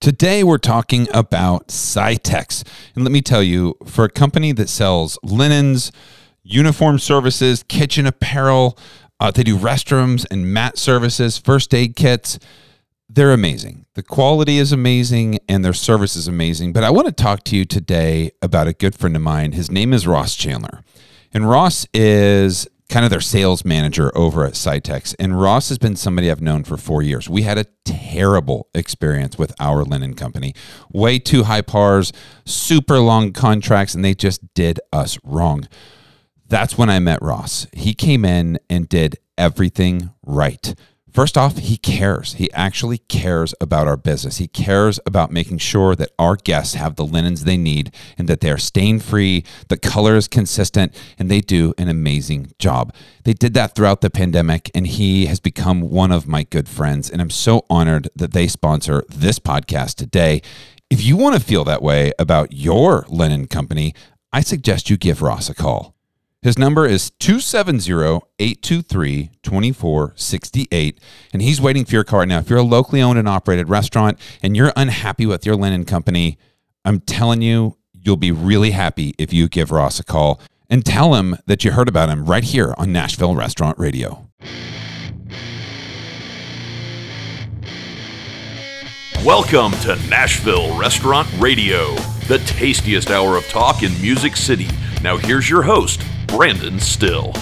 Today, we're talking about Cytex. And let me tell you, for a company that sells linens, uniform services, kitchen apparel, uh, they do restrooms and mat services, first aid kits. They're amazing. The quality is amazing and their service is amazing. But I want to talk to you today about a good friend of mine. His name is Ross Chandler. And Ross is kind of their sales manager over at Cytex. And Ross has been somebody I've known for four years. We had a terrible experience with our linen company. Way too high pars, super long contracts, and they just did us wrong. That's when I met Ross. He came in and did everything right. First off, he cares. He actually cares about our business. He cares about making sure that our guests have the linens they need and that they're stain free, the color is consistent, and they do an amazing job. They did that throughout the pandemic, and he has become one of my good friends. And I'm so honored that they sponsor this podcast today. If you want to feel that way about your linen company, I suggest you give Ross a call. His number is 270-823-2468 and he's waiting for your right now. If you're a locally owned and operated restaurant and you're unhappy with your linen company, I'm telling you, you'll be really happy if you give Ross a call and tell him that you heard about him right here on Nashville Restaurant Radio. Welcome to Nashville Restaurant Radio, the tastiest hour of talk in Music City. Now here's your host, Brandon Styll.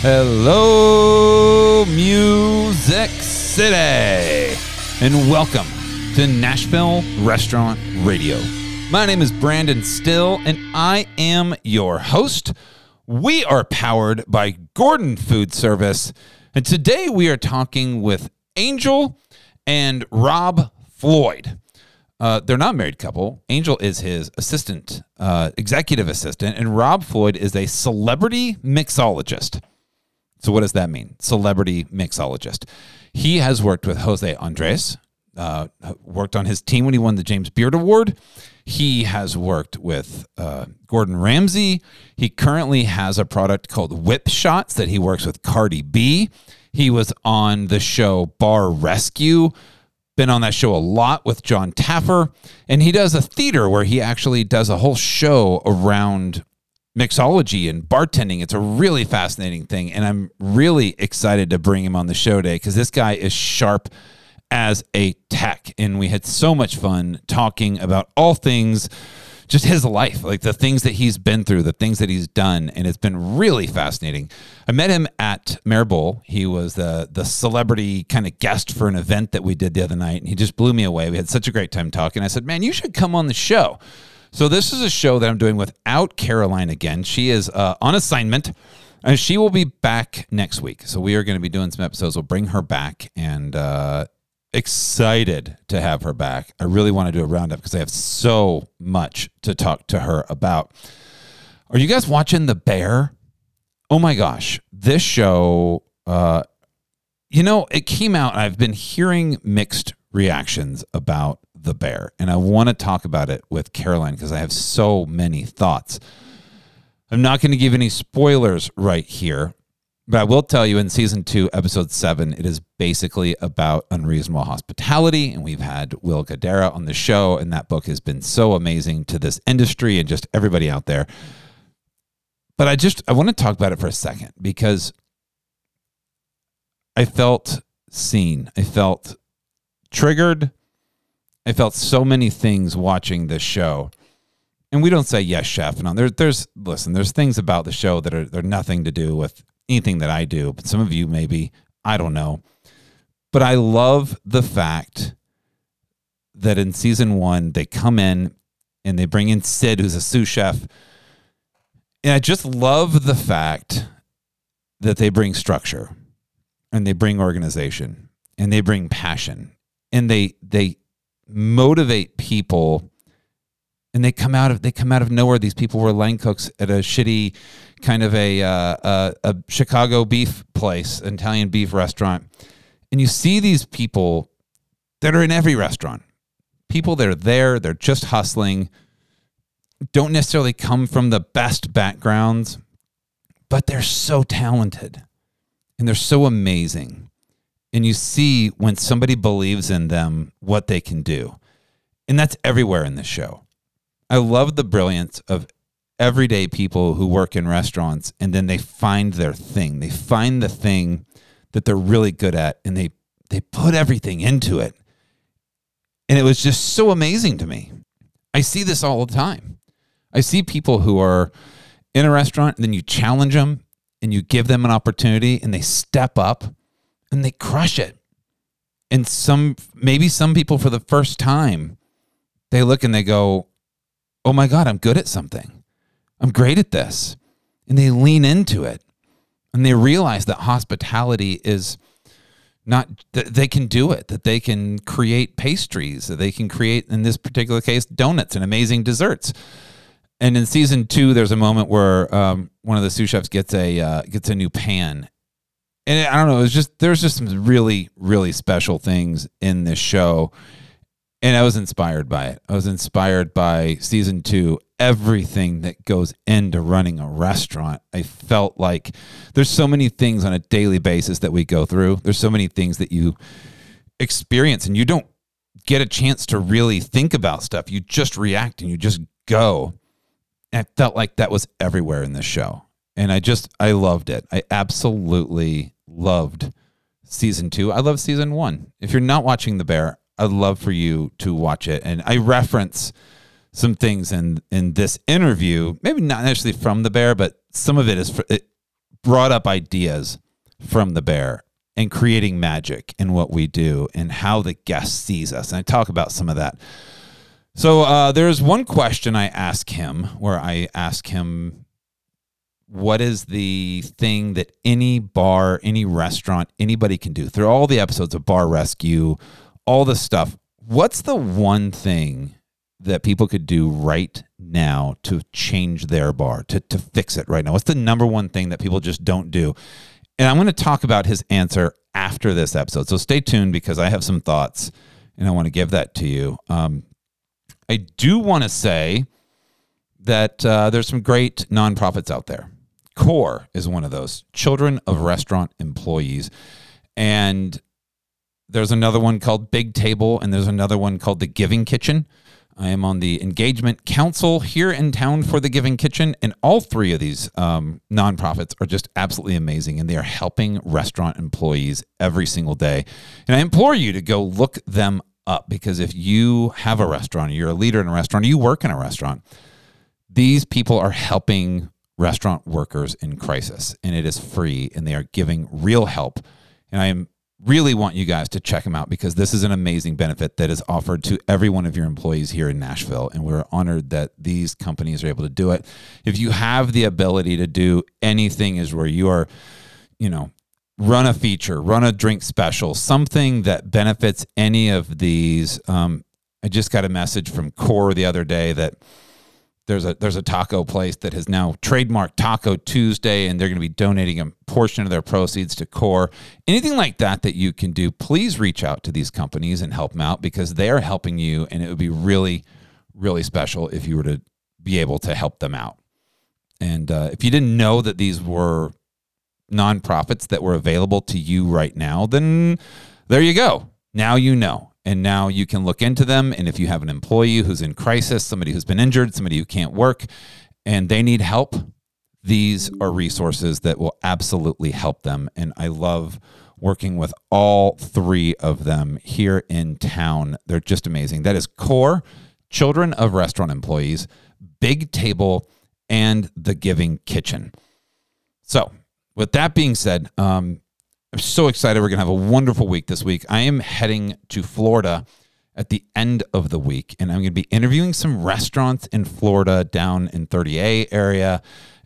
Hello, Music City, and welcome to Nashville Restaurant Radio. My name is Brandon Styll, and I am your host. We are powered by Gordon Food Service, and today we are talking with Angel and Rob Floyd. Uh, they're not married couple. Angel is his assistant, uh, executive assistant, and Rob Floyd is a celebrity mixologist. So, what does that mean? Celebrity mixologist. He has worked with Jose Andres, uh, worked on his team when he won the James Beard Award. He has worked with uh, Gordon Ramsay. He currently has a product called Whip Shots that he works with Cardi B. He was on the show Bar Rescue, been on that show a lot with John Taffer. And he does a theater where he actually does a whole show around mixology and bartending. It's a really fascinating thing. And I'm really excited to bring him on the show today because this guy is sharp as a tech. And we had so much fun talking about all things just his life, like the things that he's been through, the things that he's done, and it's been really fascinating. I met him at Maribel. He was the the celebrity kind of guest for an event that we did the other night, and he just blew me away. We had such a great time talking. I said, "Man, you should come on the show." So this is a show that I'm doing without Caroline again. She is uh, on assignment. And she will be back next week. So we are going to be doing some episodes. We'll bring her back and uh, excited to have her back. I really want to do a roundup because I have so much to talk to her about. Are you guys watching The Bear? Oh my gosh. This show, uh, you know, it came out. I've been hearing mixed reactions about The Bear, and I want to talk about it with Caroline because I have so many thoughts. I'm not going to give any spoilers right here, but I will tell you in season two, episode seven, it is basically about unreasonable hospitality. And we've had Will Guidara on the show, and that book has been so amazing to this industry and just everybody out there. But I just I want to talk about it for a second because I felt seen. I felt triggered. I felt so many things watching this show. And we don't say yes, chef. And there, there's listen, there's things about the show that are they're nothing to do with anything that I do, but some of you maybe, I don't know. But I love the fact that in season one, they come in and they bring in Sid, who's a sous chef. And I just love the fact that they bring structure and they bring organization and they bring passion and they they motivate people and they come out of they come out of nowhere. These people were line cooks at a shitty kind of a uh, a, a Chicago beef place, an Italian beef restaurant, and you see these people that are in every restaurant. People that are there, they're just hustling, don't necessarily come from the best backgrounds, but they're so talented and they're so amazing. and you see when somebody believes in them what they can do. And that's everywhere in this show. I love the brilliance of everyday people who work in restaurants and then they find their thing. They find the thing that they're really good at and they they put everything into it. And it was just so amazing to me. I see this all the time. I see people who are in a restaurant and then you challenge them and you give them an opportunity and they step up and they crush it. And some maybe some people for the first time they look and they go, "Oh my god, I'm good at something. I'm great at this." And they lean into it. And they realize that hospitality is not that they can do it that they can create pastries that they can create in this particular case donuts and amazing desserts and in season two there's a moment where um, one of the sous chefs gets a uh, gets a new pan and i don't know it was just there's just some really really special things in this show and i was inspired by it i was inspired by season two everything that goes into running a restaurant. I felt like there's so many things on a daily basis that we go through. There's so many things that you experience and you don't get a chance to really think about stuff. You just react and you just go. And I felt like that was everywhere in this show. And I just I loved it. I absolutely loved season 2. I love season 1. If you're not watching The Bear, I'd love for you to watch it. And I reference some things in in this interview, maybe not necessarily from the bear, but some of it is it brought up ideas from the bear and creating magic in what we do and how the guest sees us. And I talk about some of that. So uh, there's one question I ask him where I ask him, what is the thing that any bar, any restaurant, anybody can do through all the episodes of Bar Rescue, all the stuff? What's the one thing that people could do right now to change their bar, to, to fix it right now? What's the number one thing that people just don't do? And I'm going to talk about his answer after this episode. So stay tuned because I have some thoughts and I want to give that to you. Um, I do want to say that uh, there's some great nonprofits out there. CORE is one of those Children of Restaurant Employees. And there's another one called Big Table, and there's another one called The Giving Kitchen. I am on the Engagement Council here in town for the Giving Kitchen, and all three of these um, nonprofits are just absolutely amazing, and they are helping restaurant employees every single day. And I implore you to go look them up because if you have a restaurant, you're a leader in a restaurant, you work in a restaurant, these people are helping restaurant workers in crisis, and it is free, and they are giving real help. And I am really want you guys to check them out because this is an amazing benefit that is offered to every one of your employees here in Nashville. And we're honored that these companies are able to do it. If you have the ability to do anything, is where you are, you know, run a feature, run a drink special, something that benefits any of these. Um, I just got a message from Core the other day that there's a there's a taco place that has now trademarked Taco Tuesday, and they're going to be donating a portion of their proceeds to Core. Anything like that that you can do, please reach out to these companies and help them out because they are helping you, and it would be really, really special if you were to be able to help them out. And uh, if you didn't know that these were nonprofits that were available to you right now, then there you go. Now you know. And now you can look into them. And if you have an employee who's in crisis, somebody who's been injured, somebody who can't work, and they need help, these are resources that will absolutely help them. And I love working with all three of them here in town. They're just amazing. That is CORE, Children of Restaurant Employees, Big Table, and The Giving Kitchen. So, with that being said, um, I'm so excited. We're going to have a wonderful week this week. I am heading to Florida at the end of the week, and I'm going to be interviewing some restaurants in Florida down in 30A area.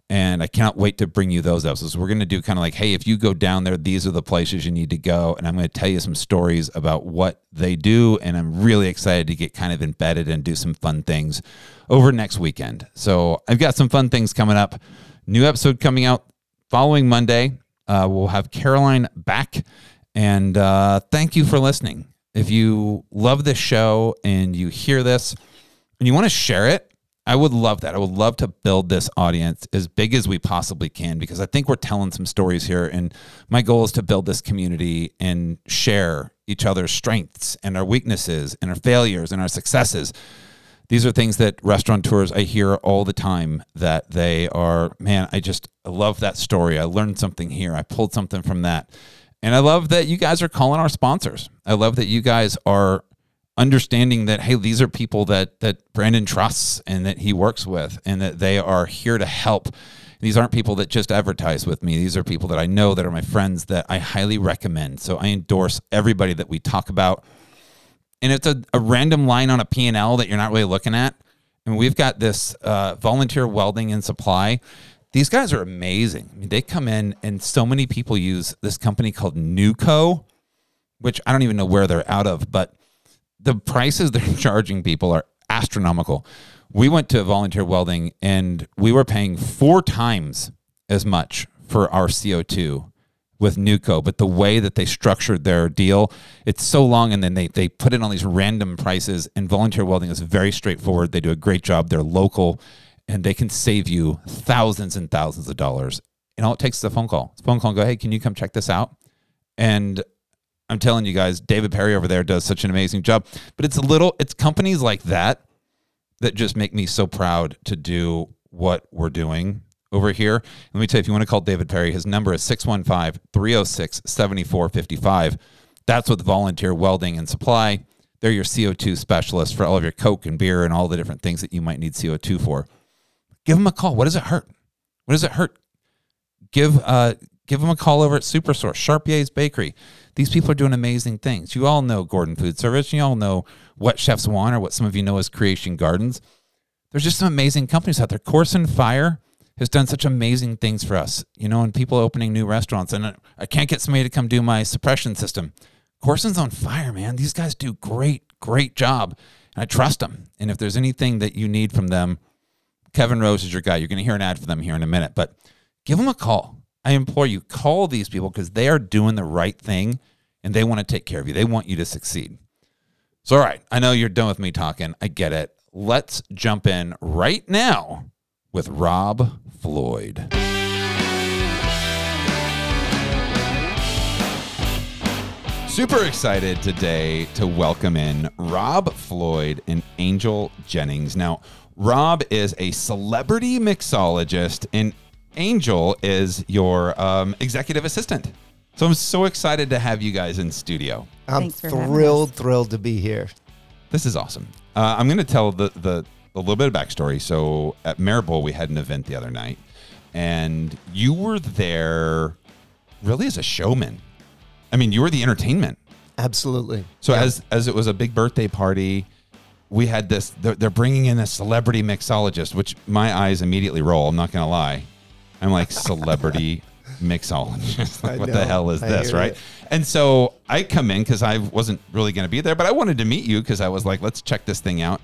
And I cannot wait to bring you those episodes. So we're going to do kind of like, hey, if you go down there, these are the places you need to go. And I'm going to tell you some stories about what they do. And I'm really excited to get kind of embedded and do some fun things over next weekend. So I've got some fun things coming up. New episode coming out following Monday. Uh, we'll have Caroline back. And uh, thank you for listening. If you love this show and you hear this and you want to share it, I would love that. I would love to build this audience as big as we possibly can because I think we're telling some stories here. And my goal is to build this community and share each other's strengths and our weaknesses and our failures and our successes. These are things that restaurateurs I hear all the time that they are, man, I just I love that story. I learned something here. I pulled something from that. And I love that you guys are calling our sponsors. I love that you guys are understanding that hey these are people that that Brandon trusts and that he works with and that they are here to help these aren't people that just advertise with me these are people that I know that are my friends that I highly recommend so I endorse everybody that we talk about and it's a, a random line on a P&L that you're not really looking at. And we've got this uh, volunteer welding and supply. These guys are amazing. I mean, they come in and so many people use this company called Nuco which I don't even know where they're out of but the prices they're charging people are astronomical. We went to volunteer welding and we were paying four times as much for our CO2 with Nuco, but the way that they structured their deal, it's so long and then they, they put it on these random prices and volunteer welding is very straightforward. They do a great job. They're local and they can save you thousands and thousands of dollars. And all it takes is a phone call. It's a phone call and go, hey, can you come check this out? And I'm telling you guys, David Perry over there does such an amazing job. But it's a little, it's companies like that that just make me so proud to do what we're doing over here. Let me tell you, if you want to call David Perry, his number is 615 306 7455. That's with Volunteer Welding and Supply. They're your CO2 specialist for all of your Coke and beer and all the different things that you might need CO2 for. Give them a call. What does it hurt? What does it hurt? Give uh, give them a call over at Supersource, Charpier's Bakery. These people are doing amazing things. You all know Gordon Food Service. You all know what chefs want or what some of you know as Creation Gardens. There's just some amazing companies out there. Koorsen Fire has done such amazing things for us, you know, and people opening new restaurants. And I can't get somebody to come do my suppression system. Koorsen's on fire, man. These guys do great, great job. And I trust them. And if there's anything that you need from them, Kevin Rose is your guy. You're going to hear an ad for them here in a minute, but give them a call. I implore you, call these people because they are doing the right thing and they want to take care of you. They want you to succeed. So, all right, I know you're done with me talking. I get it. Let's jump in right now with Rob Floyd. Super excited today to welcome in Rob Floyd and Angel Jennings. Now, Rob is a celebrity mixologist and Angel is your um, executive assistant. So I'm so excited to have you guys in studio. I'm Thanks for having thrilled, thrilled to be here. This is awesome. Uh, I'm going to tell the, the a little bit of backstory. So at Maribor, we had an event the other night, and you were there really as a showman. I mean, you were the entertainment. Absolutely. So Yeah. as as it was a big birthday party, we had this. They're, they're bringing in a celebrity mixologist, which my eyes immediately roll. I'm not gonna lie. I'm like celebrity mixologist. Like, what the hell is I this, right? it. And so I come in because I wasn't really gonna be there, but I wanted to meet you because I was like, let's check this thing out.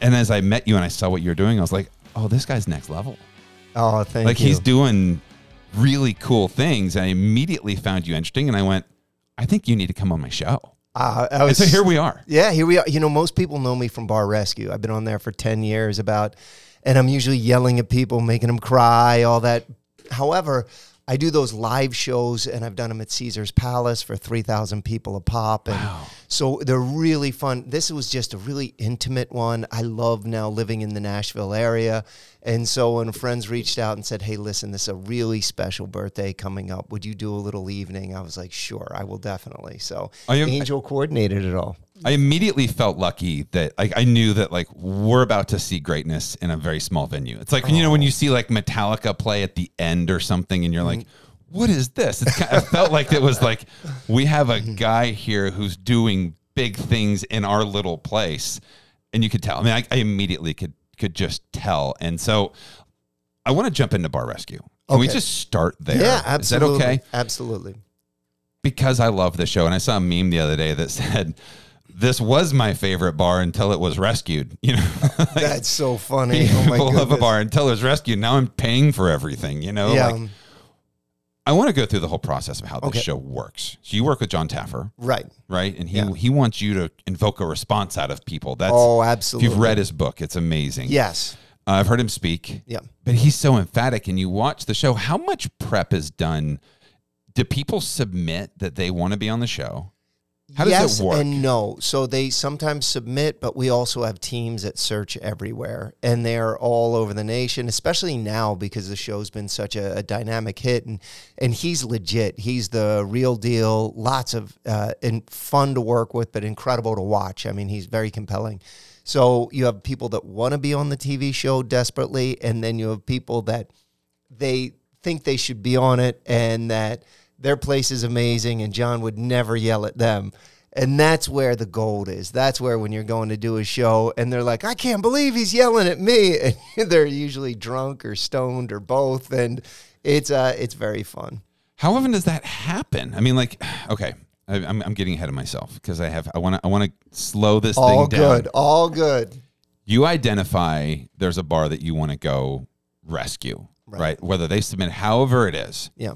And as I met you and I saw what you were doing, I was like, oh, this guy's next level. oh, thank like you. Like he's doing really cool things. I immediately found you interesting, and I went, I think you need to come on my show. Uh, I And so here we are. Yeah, here we are. You know, most people know me from Bar Rescue. I've been on there for 10 years about, and I'm usually yelling at people, making them cry, all that. However, I do those live shows and I've done them at Caesar's Palace for 3,000 people a pop. And so they're really fun. This was just a really intimate one. I love now living in the Nashville area. And so when friends reached out and said, hey, listen, this is a really special birthday coming up. Would you do a little evening? I was like, sure, I will definitely. So I am- Angel coordinated it all. I immediately felt lucky that like I knew that like we're about to see greatness in a very small venue. It's like you know when oh. you see like Metallica play at the end or something, and you're mm-hmm. like, "What is this?" It's kind of felt like it was like we have a guy here who's doing big things in our little place, and you could tell. I mean, I, I immediately could could just tell, and so I want to jump into Bar Rescue. Can we just start there? Yeah, Is absolutely. that okay? Absolutely. because I love the show. And I saw a meme the other day that said, "This was my favorite bar until it was rescued." You know, Like, That's so funny. Oh my love a bar until it was rescued. Now I'm paying for everything. You know, Yeah. like um, I want to go through the whole process of how this Okay. show works. So you work with John Taffer, Right. right? And he Yeah. he wants you to invoke a response out of people. That's Oh, if absolutely. you've read his book, it's amazing. Yes. Uh, I've heard him speak. Yeah. But he's so emphatic, and you watch the show. How much prep is done? Do people submit that they want to be on the show? How does yes it work? and no. So they sometimes submit, but we also have teams that search everywhere, and they're all over the nation. Especially now because the show's been such a, a dynamic hit, and and he's legit. He's the real deal. Lots of uh, and fun to work with, but incredible to watch. I mean, he's very compelling. So you have people that want to be on the TV show desperately, and then you have people that they think they should be on it and that their place is amazing and John would never yell at them. And that's where the gold is. That's where when you're going to do a show and they're like, I can't believe he's yelling at me. And they're usually drunk or stoned or both. And it's uh it's very fun. How often does that happen? I mean, like, okay, I, I'm, I'm getting ahead of myself because I have I want to I want to slow this All thing down. good. All good. You identify there's a bar that you want to go rescue, right. Right. Whether they submit, however it is, Yeah.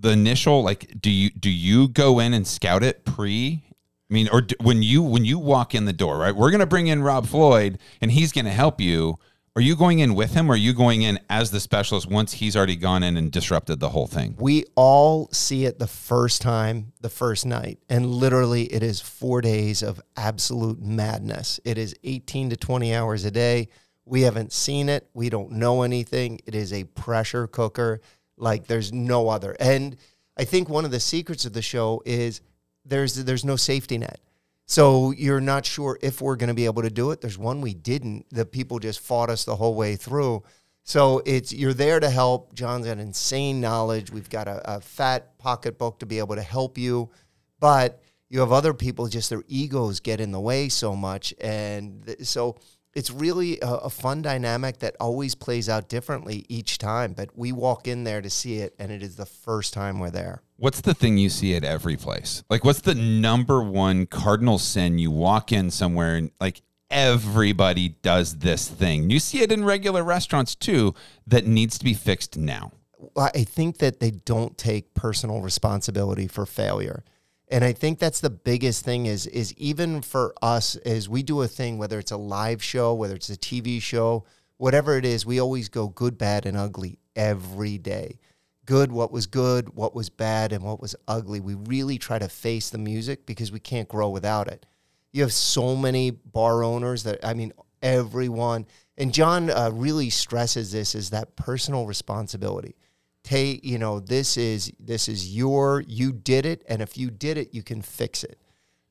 The initial like, do you do you go in and scout it pre? I mean, or do, when you when you walk in the door, right? We're gonna bring in Rob Floyd, and he's gonna help you. Are you going in with him, or are you going in as the specialist once he's already gone in and disrupted the whole thing? We all see it the first time, the first night. And literally, it is four days of absolute madness. It is 18 to 20 hours a day. We haven't seen it. We don't know anything. It is a pressure cooker like there's no other. And I think one of the secrets of the show is there's there's no safety net. So you're not sure if we're going to be able to do it. There's one we didn't. The people just fought us the whole way through. So it's you're there to help. John's got insane knowledge. We've got a, a fat pocketbook to be able to help you, but you have other people just their egos get in the way so much, and th- so it's really a, a fun dynamic that always plays out differently each time. But we walk in there to see it, and it is the first time we're there. What's the thing you see at every place? Like, what's the number one cardinal sin you walk in somewhere and like everybody does this thing? You see it in regular restaurants too that needs to be fixed now. I think that they don't take personal responsibility for failure. And I think that's the biggest thing is is even for us as we do a thing, whether it's a live show, whether it's a TV show, whatever it is, we always go good, bad, and ugly every day. Good, what was good, what was bad, and what was ugly. We really try to face the music because we can't grow without it. You have so many bar owners that I mean, everyone. And John uh, really stresses this is that personal responsibility take you know this is this is your you did it and if you did it you can fix it.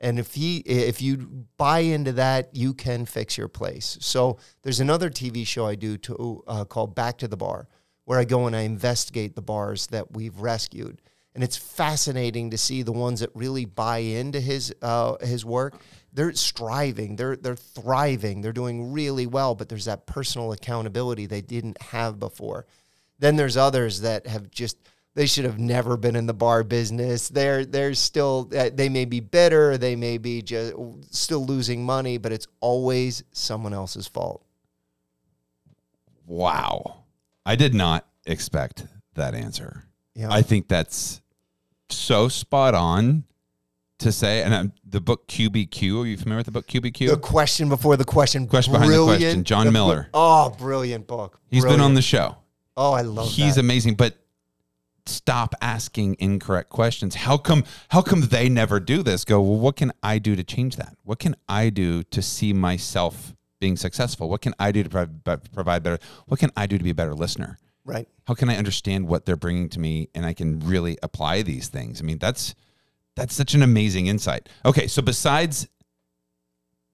And if he if you buy into that you can fix your place. So there's another tv show i do to uh, called back to the bar where i go and i investigate the bars that we've rescued. And it's fascinating to see the ones that really buy into his uh, his work. They're striving. They're they're thriving. They're doing really well but there's that personal accountability they didn't have before then there's others that have just they should have never been in the bar business. They're they're still uh, they may be bitter, they may be just still losing money, but it's always someone else's fault. Wow. I did not expect that answer. Yeah. I think that's so spot on to say. And um, the book QBQ, are you familiar with the book QBQ? the question before the question. Question behind the question, John The- Miller. Oh, brilliant book. He's been on the show. Oh, I love He's that. amazing, but stop asking incorrect questions. How come how come they never do this? Go, well, what can I do to change that? What can I do to see myself being successful? What can I do to provide, provide better? What can I do to be a better listener? right. How can I understand what they're bringing to me and I can really apply these things? I mean, that's that's such an amazing insight. Okay, so besides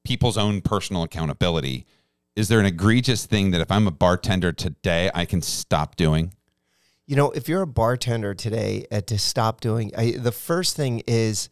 people's own personal accountability, is there an egregious thing that if I'm a bartender today, I can stop doing? You know, if you're a bartender today, uh, to stop doing I, the first thing is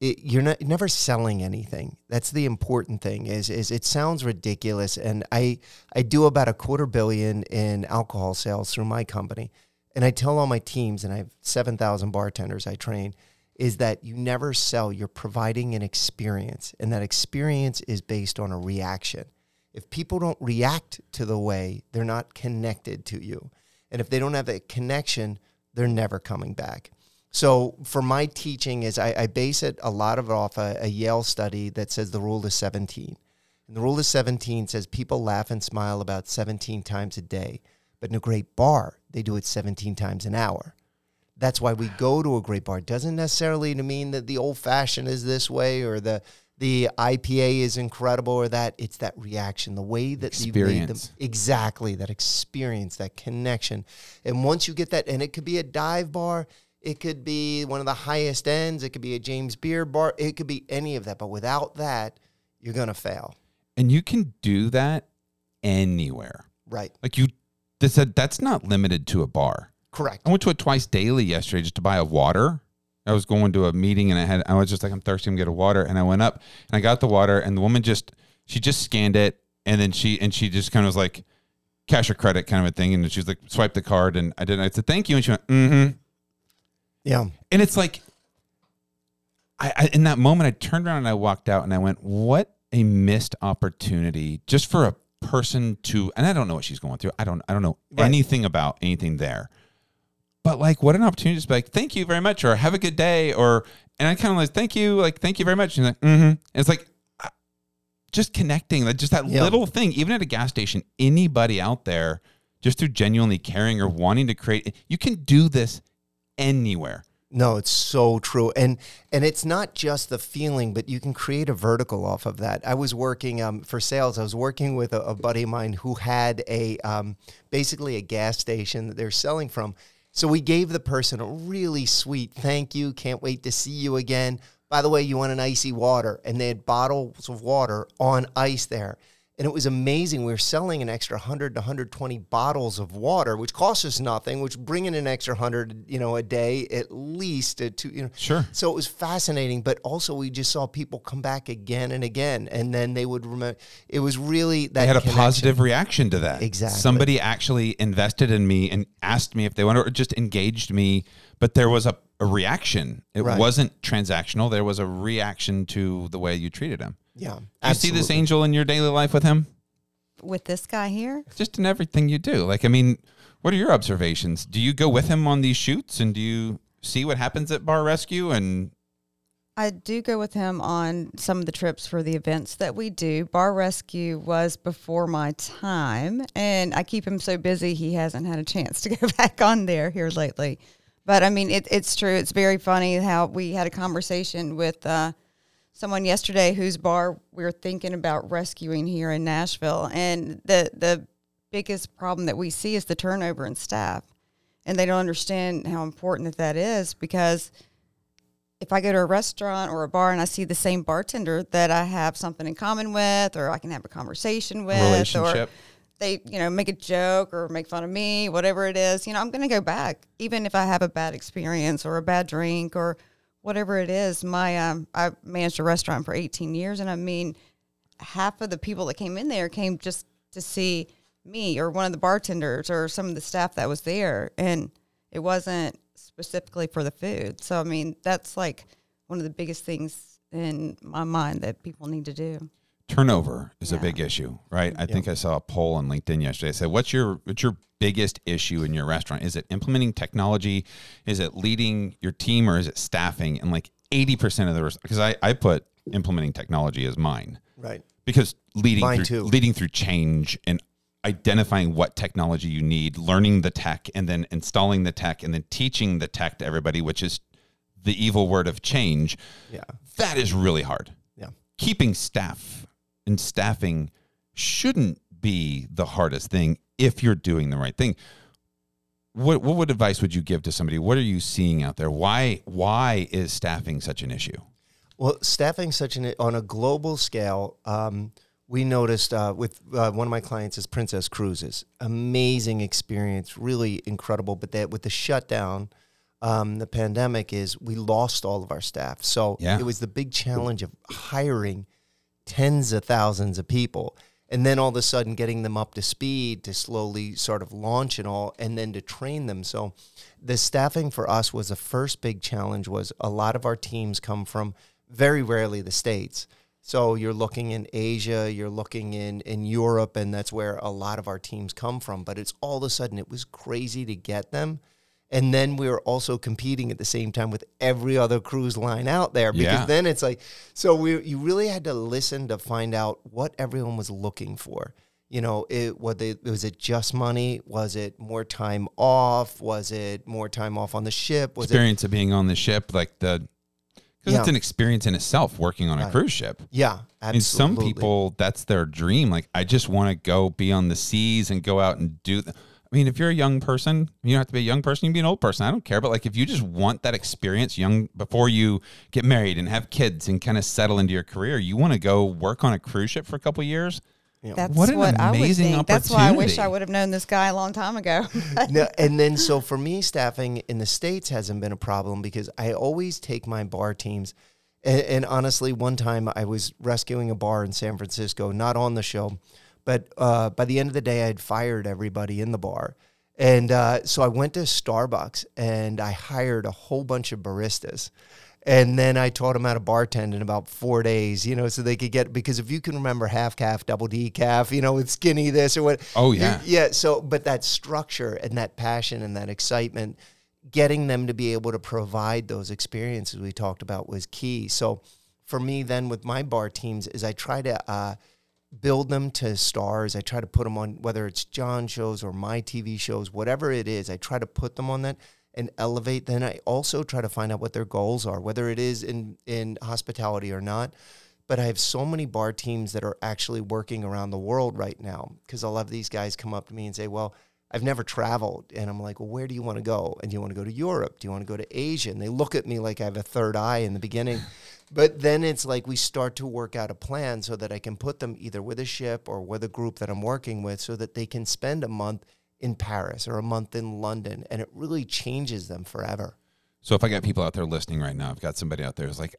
it, you're not never selling anything. That's the important thing. Is is it sounds ridiculous, and I I do about a quarter billion in alcohol sales through my company, and I tell all my teams, and I have seven thousand bartenders I train, is that you never sell. You're providing an experience, and that experience is based on a reaction. If people don't react to the way, they're not connected to you. And if they don't have a connection, they're never coming back. So for my teaching is I, I base it a lot of it off a, a Yale study that says the rule is 17. And the rule of 17 says people laugh and smile about 17 times a day. But in a great bar, they do it 17 times an hour. That's why we go to a great bar. Doesn't necessarily mean that the old fashioned is this way or the the IPA is incredible or that. It's that reaction, the way that you made them exactly that experience, that connection. And once you get that, and it could be a dive bar, it could be one of the highest ends, it could be a James Beard bar, it could be any of that. But without that, you're gonna fail. And you can do that anywhere. Right. Like you said that's not limited to a bar. Correct. I went to it twice daily yesterday just to buy a water. I was going to a meeting and I had I was just like I'm thirsty, I'm gonna get a water. And I went up and I got the water and the woman just she just scanned it and then she and she just kind of was like cash or credit kind of a thing. And she was like swipe the card and I didn't. I said thank you and she went, mm-hmm. Yeah. And it's like, I, I in that moment, I turned around and I walked out and I went, "What a missed opportunity just for a person to." And I don't know what she's going through. I don't. I don't know Right. anything about anything there. But like, what an opportunity to be like, "Thank you very much," or "Have a good day," or and I kind of like, "Thank you," like, "Thank you very much." And like, mm-hmm. And it's like. uh, Just connecting, like just that Yeah. little thing, even at a gas station, anybody out there, just through genuinely caring or wanting to create, you can do this anywhere. No, it's so true, and and it's not just the feeling, but you can create a vertical off of that. I was working um, for sales. I was working with a, a buddy of mine who had a um, basically a gas station that they're selling from. So we gave the person a really sweet thank you. Can't wait to see you again. By the way, you want an icy water, and they had bottles of water on ice there. And it was amazing. We were selling an extra 100 to 120 bottles of water, which cost us nothing, which bring in an extra 100, you know, a day at least. uh, To, you know. Sure. So it was fascinating, but also we just saw people come back again and again, and then they would remember. It was really that they had a positive reaction to that. Exactly. Somebody actually invested in me and asked me if they wanted or just engaged me, but there was a, a reaction. It Right. wasn't transactional. There was a reaction to the way you treated him. Yeah, Do you see this angel in your daily life with him? with this guy here. Just in everything you do. Like, I mean, what are your observations? Do you go with him on these shoots and do you see what happens at Bar Rescue? And I do go with him on some of the trips for the events that we do. Bar Rescue was before my time, and I keep him so busy he hasn't had a chance to go back on there here lately. But I mean, it, it's true. It's very funny how we had a conversation with uh, someone yesterday whose bar we are thinking about rescuing here in Nashville, and the the biggest problem that we see is the turnover in staff, and they don't understand how important that that is because if I go to a restaurant or a bar and I see the same bartender that I have something in common with, or I can have a conversation with, or they, you know, make a joke or make fun of me, whatever it is, you know, I'm going to go back, even if I have a bad experience or a bad drink or whatever it is. My, um, I managed a restaurant for 18 years, and I mean, half of the people that came in there came just to see me or one of the bartenders or some of the staff that was there, and it wasn't specifically for the food. So I mean, that's like one of the biggest things in my mind that people need to do. Turnover is a big issue, right? I think I saw a poll on LinkedIn yesterday. It said, "What's your what's your biggest issue in your restaurant? Is it implementing technology? Is it leading your team, or is it staffing?" And like eighty percent of the because I I put implementing technology as mine Right. because leading Mine through, too. leading through change and identifying what technology you need, learning the tech, and then installing the tech, and then teaching the tech to everybody, which is the evil word of change. Yeah. That is really hard Yeah. keeping staff and staffing shouldn't be the hardest thing if you're doing the right thing. What what would advice would you give to somebody? What are you seeing out there? Why why is staffing such an issue? Well, staffing such an on a global scale, um, we noticed uh, with uh, one of my clients is Princess Cruises. Amazing experience, really incredible. But that with the shutdown, um, the pandemic is we lost all of our staff. So Yeah. it was the big challenge of hiring tens of thousands of people. And then all of a sudden getting them up to speed to slowly sort of launch and all, and then to train them. So the staffing for us was the first big challenge was a lot of our teams come from very rarely the States. So you're looking in Asia, you're looking in, in Europe, and that's where a lot of our teams come from. But it's all of a sudden it was crazy to get them. And then we were also competing at the same time with every other cruise line out there because Yeah. then it's like so we you really had to listen to find out what everyone was looking for. You know, it what they was it just money? Was it more time off? Was it more time off on the ship? Was it experience of being on the ship, like the because Yeah. it's an experience in itself working on a Right. cruise ship. yeah, And some people, that's their dream. Like, I just want to go be on the seas and go out and do. Th- I mean, if you're a young person, you don't have to be a young person. You can be an old person. I don't care. But like, if you just want that experience, young before you get married and have kids and kind of settle into your career, you want to go work on a cruise ship for a couple years. That's What what, an I would amazing think. That's why I wish. I would have known this guy a long time ago. no, and then so for me, staffing in the states hasn't been a problem because I always take my bar teams. And, and honestly, one time I was rescuing a bar in San Francisco, not on the show, but uh, by the end of the day, I'd fired everybody in the bar. And uh, so I went to Starbucks and I hired a whole bunch of baristas. And then I taught them how to bartend in about four days, you know, so they could get because if you can remember half calf, double decaf, you know, with skinny this or what. Oh, yeah. yeah. So, but that structure and that passion and that excitement, getting them to be able to provide those experiences we talked about was key. So, for me, then with my bar teams, is I try to uh, build them to stars. I try to put them on whether it's John shows or my TV shows, whatever it is. I try to put them on that and elevate. Then I also try to find out what their goals are, whether it is in in hospitality or not. But I have so many bar teams that are actually working around the world right now because I'll have these guys come up to me and say, "Well." I've never traveled. And I'm like, well, where do you want to go? And do you want to go to Europe? Do you want to go to Asia? And they look at me like I have a third eye in the beginning. But then it's like we start to work out a plan so that I can put them either with a ship or with a group that I'm working with so that they can spend a month in Paris or a month in London. And it really changes them forever. So if I got people out there listening right now, I've got somebody out there who's like,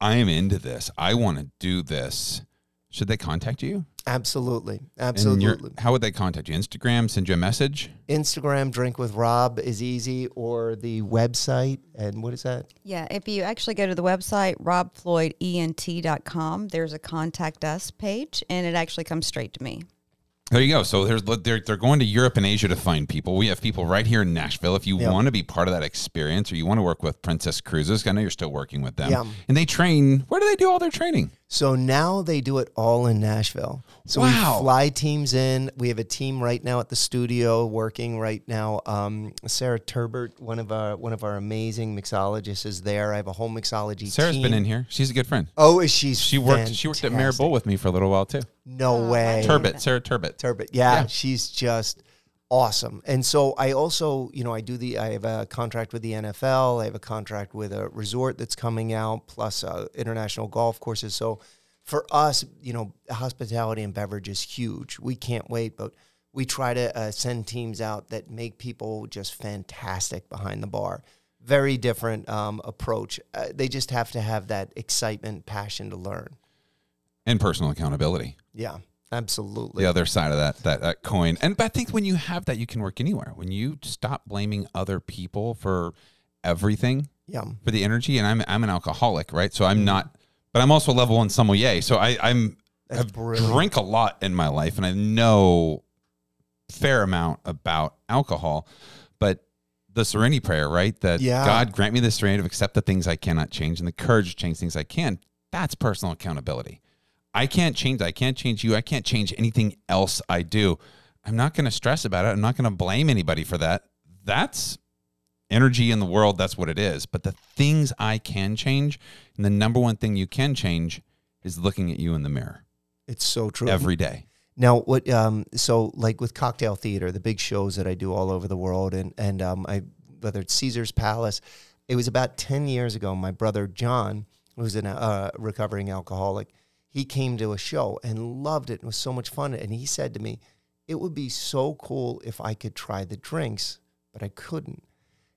I am into this. I want to do this. Should they contact you? Absolutely. Absolutely. how would they contact you? Instagram, send you a message? Instagram, Drink with Rob is easy, or the website. And what is that? yeah, if you actually go to the website, robfloydent.com, there's a contact us page, and it actually comes straight to me. There you go. So there's they're they're going to Europe and Asia to find people. We have people right here in Nashville. If you Yeah. want to be part of that experience or you want to work with Princess Cruises, I know you're still working with them. Yeah. And they train. Where do they do all their training? So now they do it all in Nashville. So Wow. we fly teams in. We have a team right now at the studio working right now. Um, Sarah Turbert, one of our one of our amazing mixologists, is there. I have a whole mixology Sarah's team. been in here. She's a good friend. Oh, is she? She worked. She worked at Mayor fantastic. Bull with me for a little while too. No Oh, way. I Turbot, Sarah Turbot. Turbot. Yeah, Yeah. she's just awesome. And so I also, you know, I do the I have a contract with the NFL. I have a contract with a resort that's coming out, plus uh, international golf courses. So for us, you know, hospitality and beverage is huge. We can't wait, but we try to uh, send teams out that make people just fantastic behind the bar. Very different um, approach. Uh, they just have to have that excitement, passion to learn. And personal accountability. Yeah, absolutely. The other side of that, that that coin. And but I think when you have that, you can work anywhere. When you stop blaming other people for everything, Yeah. for the energy, and I'm I'm an alcoholic, right? So I'm Mm-hmm. not, but I'm also a level one sommelier. So I I'm That's I've brilliant. drink a lot in my life, and I know fair amount about alcohol, but the serenity prayer, right? That Yeah. God grant me the serenity to accept the things I cannot change and the courage to change things I can. That's personal accountability. I can't change. I can't change you. I can't change anything else I do. I'm not going to stress about it. I'm not going to blame anybody for that. That's energy in the world. That's what it is. But the things I can change, and the number one thing you can change is looking at you in the mirror It's so true. every day. Now, what? Um, so, like with cocktail theater, the big shows that I do all over the world, and and um, I whether it's Caesar's Palace, it was about ten years ago. My brother John, who's a uh, recovering alcoholic, he came to a show and loved it. It was so much fun, and he said to me, "It would be so cool if I could try the drinks, but I couldn't."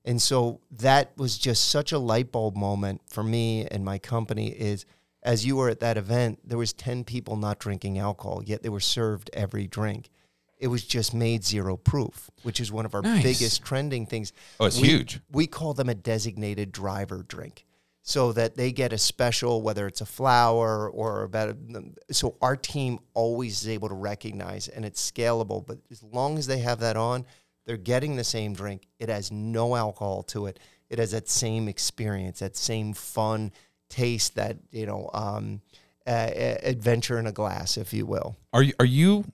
And so that was just such a light bulb moment for me and my company is as you were at that event, there was 10 people not drinking alcohol, yet they were served every drink. It was just made zero proof, which is one of our Nice. biggest trending things. Oh, it's We- huge. We call them a designated driver drink so that they get a special, whether it's a flower or a better. So our team always is able to recognize and it's scalable. But as long as they have that on, They're getting the same drink. It has no alcohol to it. It has that same experience, that same fun taste, that you know, um, adventure in a glass, if you will. Are you are you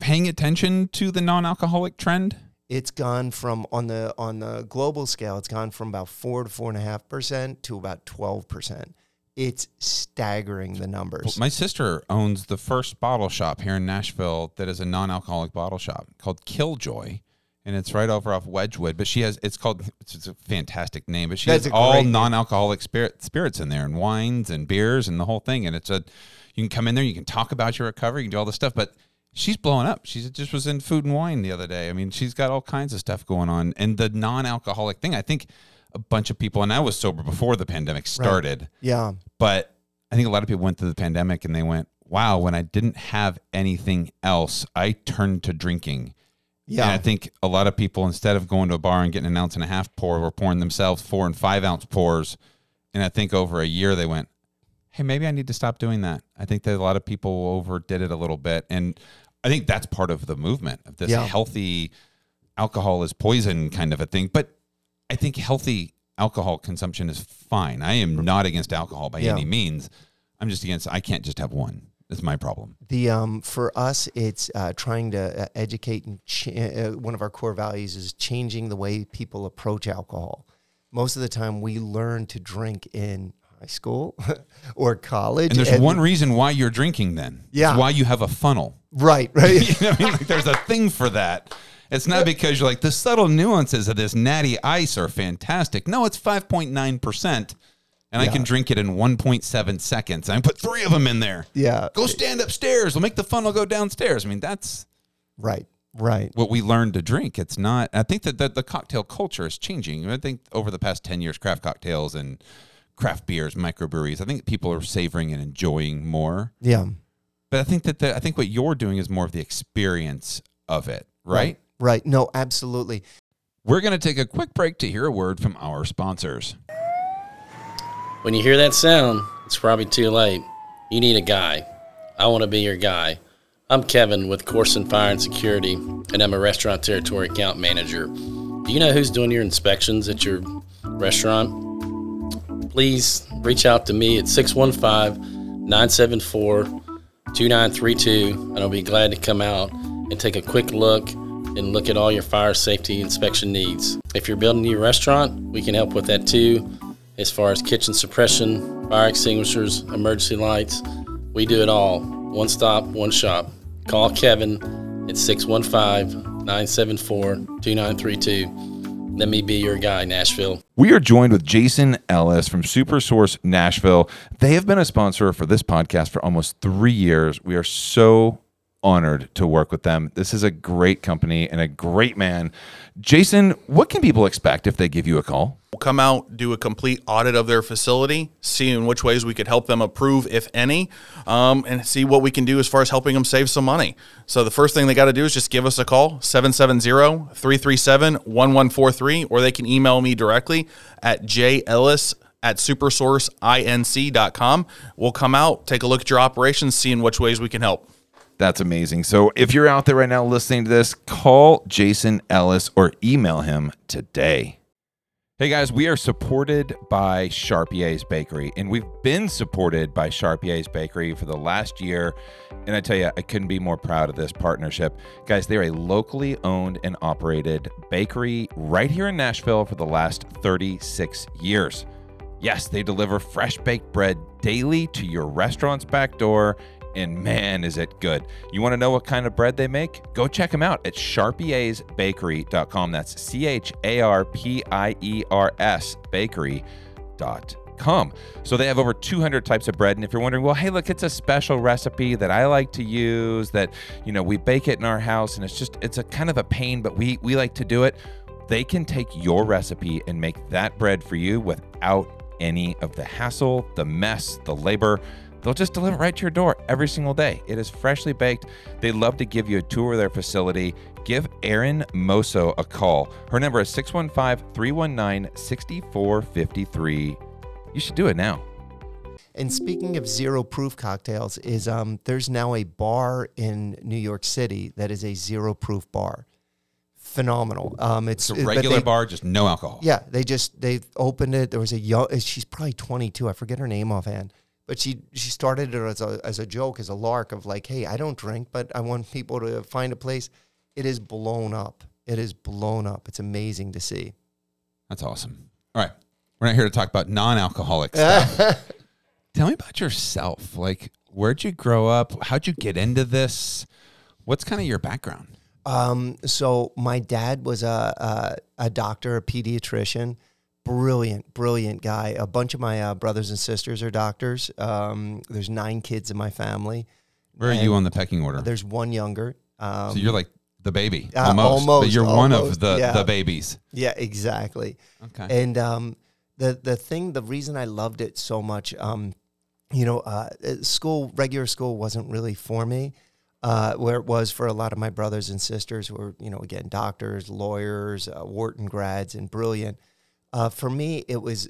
paying attention to the non-alcoholic trend? It's gone from on the on the global scale. It's gone from about four to four and a half percent to about twelve percent. It's staggering the numbers. My sister owns the first bottle shop here in Nashville that is a non-alcoholic bottle shop called Killjoy, and it's right over off Wedgewood. But she has it's called it's, it's a fantastic name, but she That's has all non-alcoholic spirit spirits in there and wines and beers and the whole thing. And it's a you can come in there, you can talk about your recovery, you can do all this stuff, but. She's blowing up. She just was in food and wine the other day. I mean, she's got all kinds of stuff going on. And the non-alcoholic thing, I think a bunch of people, and I was sober before the pandemic started, yeah, but I think a lot of people went through the pandemic and they went, wow, when I didn't have anything else, I turned to drinking. yeah, And I think a lot of people, instead of going to a bar and getting an ounce and a half pour, were pouring themselves four and five ounce pours. And I think over a year they went, hey, maybe I need to stop doing that. I think that a lot of people overdid it a little bit. And I think that's part of the movement of this Yeah. healthy alcohol is poison kind of a thing. But I think healthy alcohol consumption is fine. I am not against alcohol by Yeah. any means. I'm just against, I can't just have one. That's my problem. the um for us it's uh, trying to uh, educate and ch- uh, one of our core values is changing the way people approach alcohol most of the time we learn to drink in high school or college And there's one reason why you're drinking then. Yeah. It's why you have a funnel. Right right you know what I mean? Like there's a thing for that. It's not because you're like the subtle nuances of this natty ice are fantastic. No, it's 5.9%. And I can drink it in 1.7 seconds. I put three of them in there. yeah Go stand upstairs. We'll make the funnel go downstairs. I mean, that's right right what we learned to drink. It's not, I think that the, the cocktail culture is changing. I think over the past 10 years, craft cocktails and craft beers, microbreweries, I think people are savoring and enjoying more. yeah But I think that the, I think what you're doing is more of the experience of it, right? right no absolutely We're going to take a quick break to hear a word from our sponsors. When you hear that sound, it's probably too late. You need a guy. I want to be your guy. I'm Kevin with Koorsen Fire and Security, and I'm a restaurant territory account manager. Do you know who's doing your inspections at your restaurant? Please reach out to me at 615 974 2932, and I'll be glad to come out and take a quick look and look at all your fire safety inspection needs. If you're building a new restaurant, we can help with that too as far as kitchen suppression, fire extinguishers, emergency lights. We do it all. One stop, one shop. Call Kevin at 615 974 2932. Let me be your guy, Nashville. We are joined with Jason Ellis from Supersource Nashville. They have been a sponsor for this podcast for almost three years. We are so honored to work with them. This is a great company and a great man. Jason, what can people expect if they give you a call? We'll come out, do a complete audit of their facility, see in which ways we could help them approve, if any, um, and see what we can do as far as helping them save some money. So the first thing they got to do is just give us a call, 770-337-1143, or they can email me directly at jellis at supersourceinc.com. We'll come out, take a look at your operations, see in which ways we can help. That's amazing. So if you're out there right now listening to this, call Jason Ellis or email him today. Hey guys, we are supported by Charpier's Bakery, and we've been supported by Charpier's Bakery for the last year. And I tell you, I couldn't be more proud of this partnership. Guys, they're a locally owned and operated bakery right here in Nashville for the last 36 years. Yes, they deliver fresh baked bread daily to your restaurant's back door, and man, is it good. You want to know what kind of bread they make? Go check them out at charpiersbakery.com. That's C H A R P I E R S bakery.com. So they have over 200 types of bread. And if you're wondering, well, hey, look, it's a special recipe that I like to use that, you know, we bake it in our house and it's just, it's a kind of a pain, but we, we like to do it. They can take your recipe and make that bread for you without any of the hassle, the mess, the labor. They'll just deliver it right to your door every single day. It is freshly baked. They love to give you a tour of their facility. Give Erin Moso a call. Her number is 615 319 6453. You should do it now. And speaking of zero proof cocktails, is um, there's now a bar in New York City that is a zero proof bar. phenomenal. Um, it's It's a regular they- bar, just no alcohol. Yeah, they just they opened it. There was a young. She's probably 22. I forget her name offhand, but she she started it as a as a joke, as a lark of like, hey, I don't drink, but I want people to find a place. It is blown up. It is blown up. It's amazing to see. That's awesome. All right. We're not here to talk about non alcoholic stuff. Tell me about yourself. Like, where'd you grow up? How'd you get into this? What's kind of your background? Um, so my dad was a, a a doctor, a pediatrician, brilliant, brilliant guy. A bunch of my uh, brothers and sisters are doctors. Um, there's nine kids in my family. Where are you on the pecking order? There's one younger. Um, so you're like the baby, Uh, almost, but you're one of the, yeah. the babies. yeah, exactly. Okay. And um, the the thing, the reason I loved it so much, um, you know, uh, school, regular school wasn't really for me. Uh, where it was for a lot of my brothers and sisters who were, you know, again, doctors, lawyers, uh, Wharton grads, and brilliant. Uh, for me, it was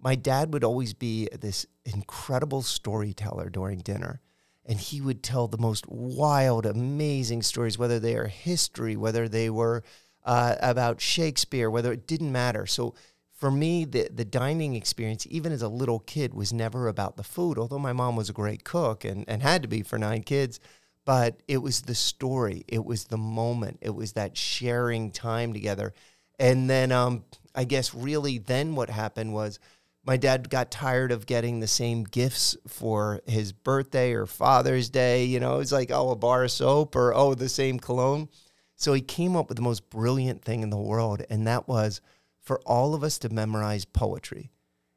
my dad would always be this incredible storyteller during dinner. And he would tell the most wild, amazing stories, whether they are history, whether they were uh, about Shakespeare, whether it didn't matter. So for me, the, the dining experience, even as a little kid, was never about the food, although my mom was a great cook and, and had to be for nine kids. But it was the story, it was the moment, it was that sharing time together. And then um, I guess really then what happened was my dad got tired of getting the same gifts for his birthday or Father's Day. You know, it was like, oh, a bar of soap or, oh, the same cologne. So he came up with the most brilliant thing in the world, and that was for all of us to memorize poetry.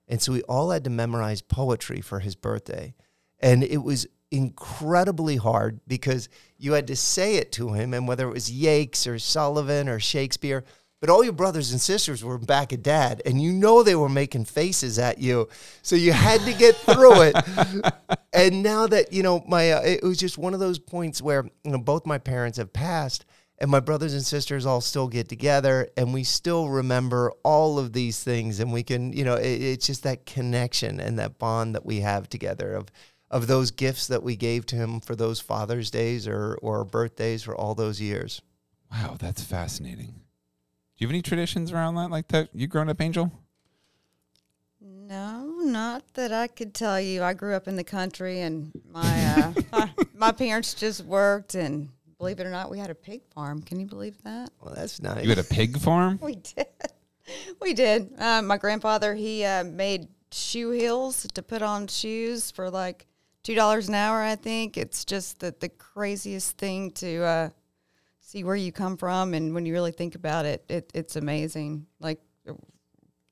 And so we all had to memorize poetry for his birthday. And it was incredibly hard because you had to say it to him, and whether it was Yeats or Sullivan or Shakespeare, but all your brothers and sisters were back at dad, and you know they were making faces at you. So you had to get through it. and now that, you know, my, uh, it was just one of those points where, you know, both my parents have passed and my brothers and sisters all still get together and we still remember all of these things and we can you know it, it's just that connection and that bond that we have together of of those gifts that we gave to him for those father's days or or birthdays for all those years Wow, that's fascinating. Do you have any traditions around that like that? You growing up, Angel? No, not that I could tell you. I grew up in the country, and my uh, my, my parents just worked. And believe it or not, we had a pig farm. Can you believe that? well that's nice You had a pig farm? We did. We did. Uh, my grandfather he uh, made shoe heels to put on shoes for like two dollars an hour. I think it's just the the craziest thing to uh, see where you come from, and when you really think about it, it it's amazing. Like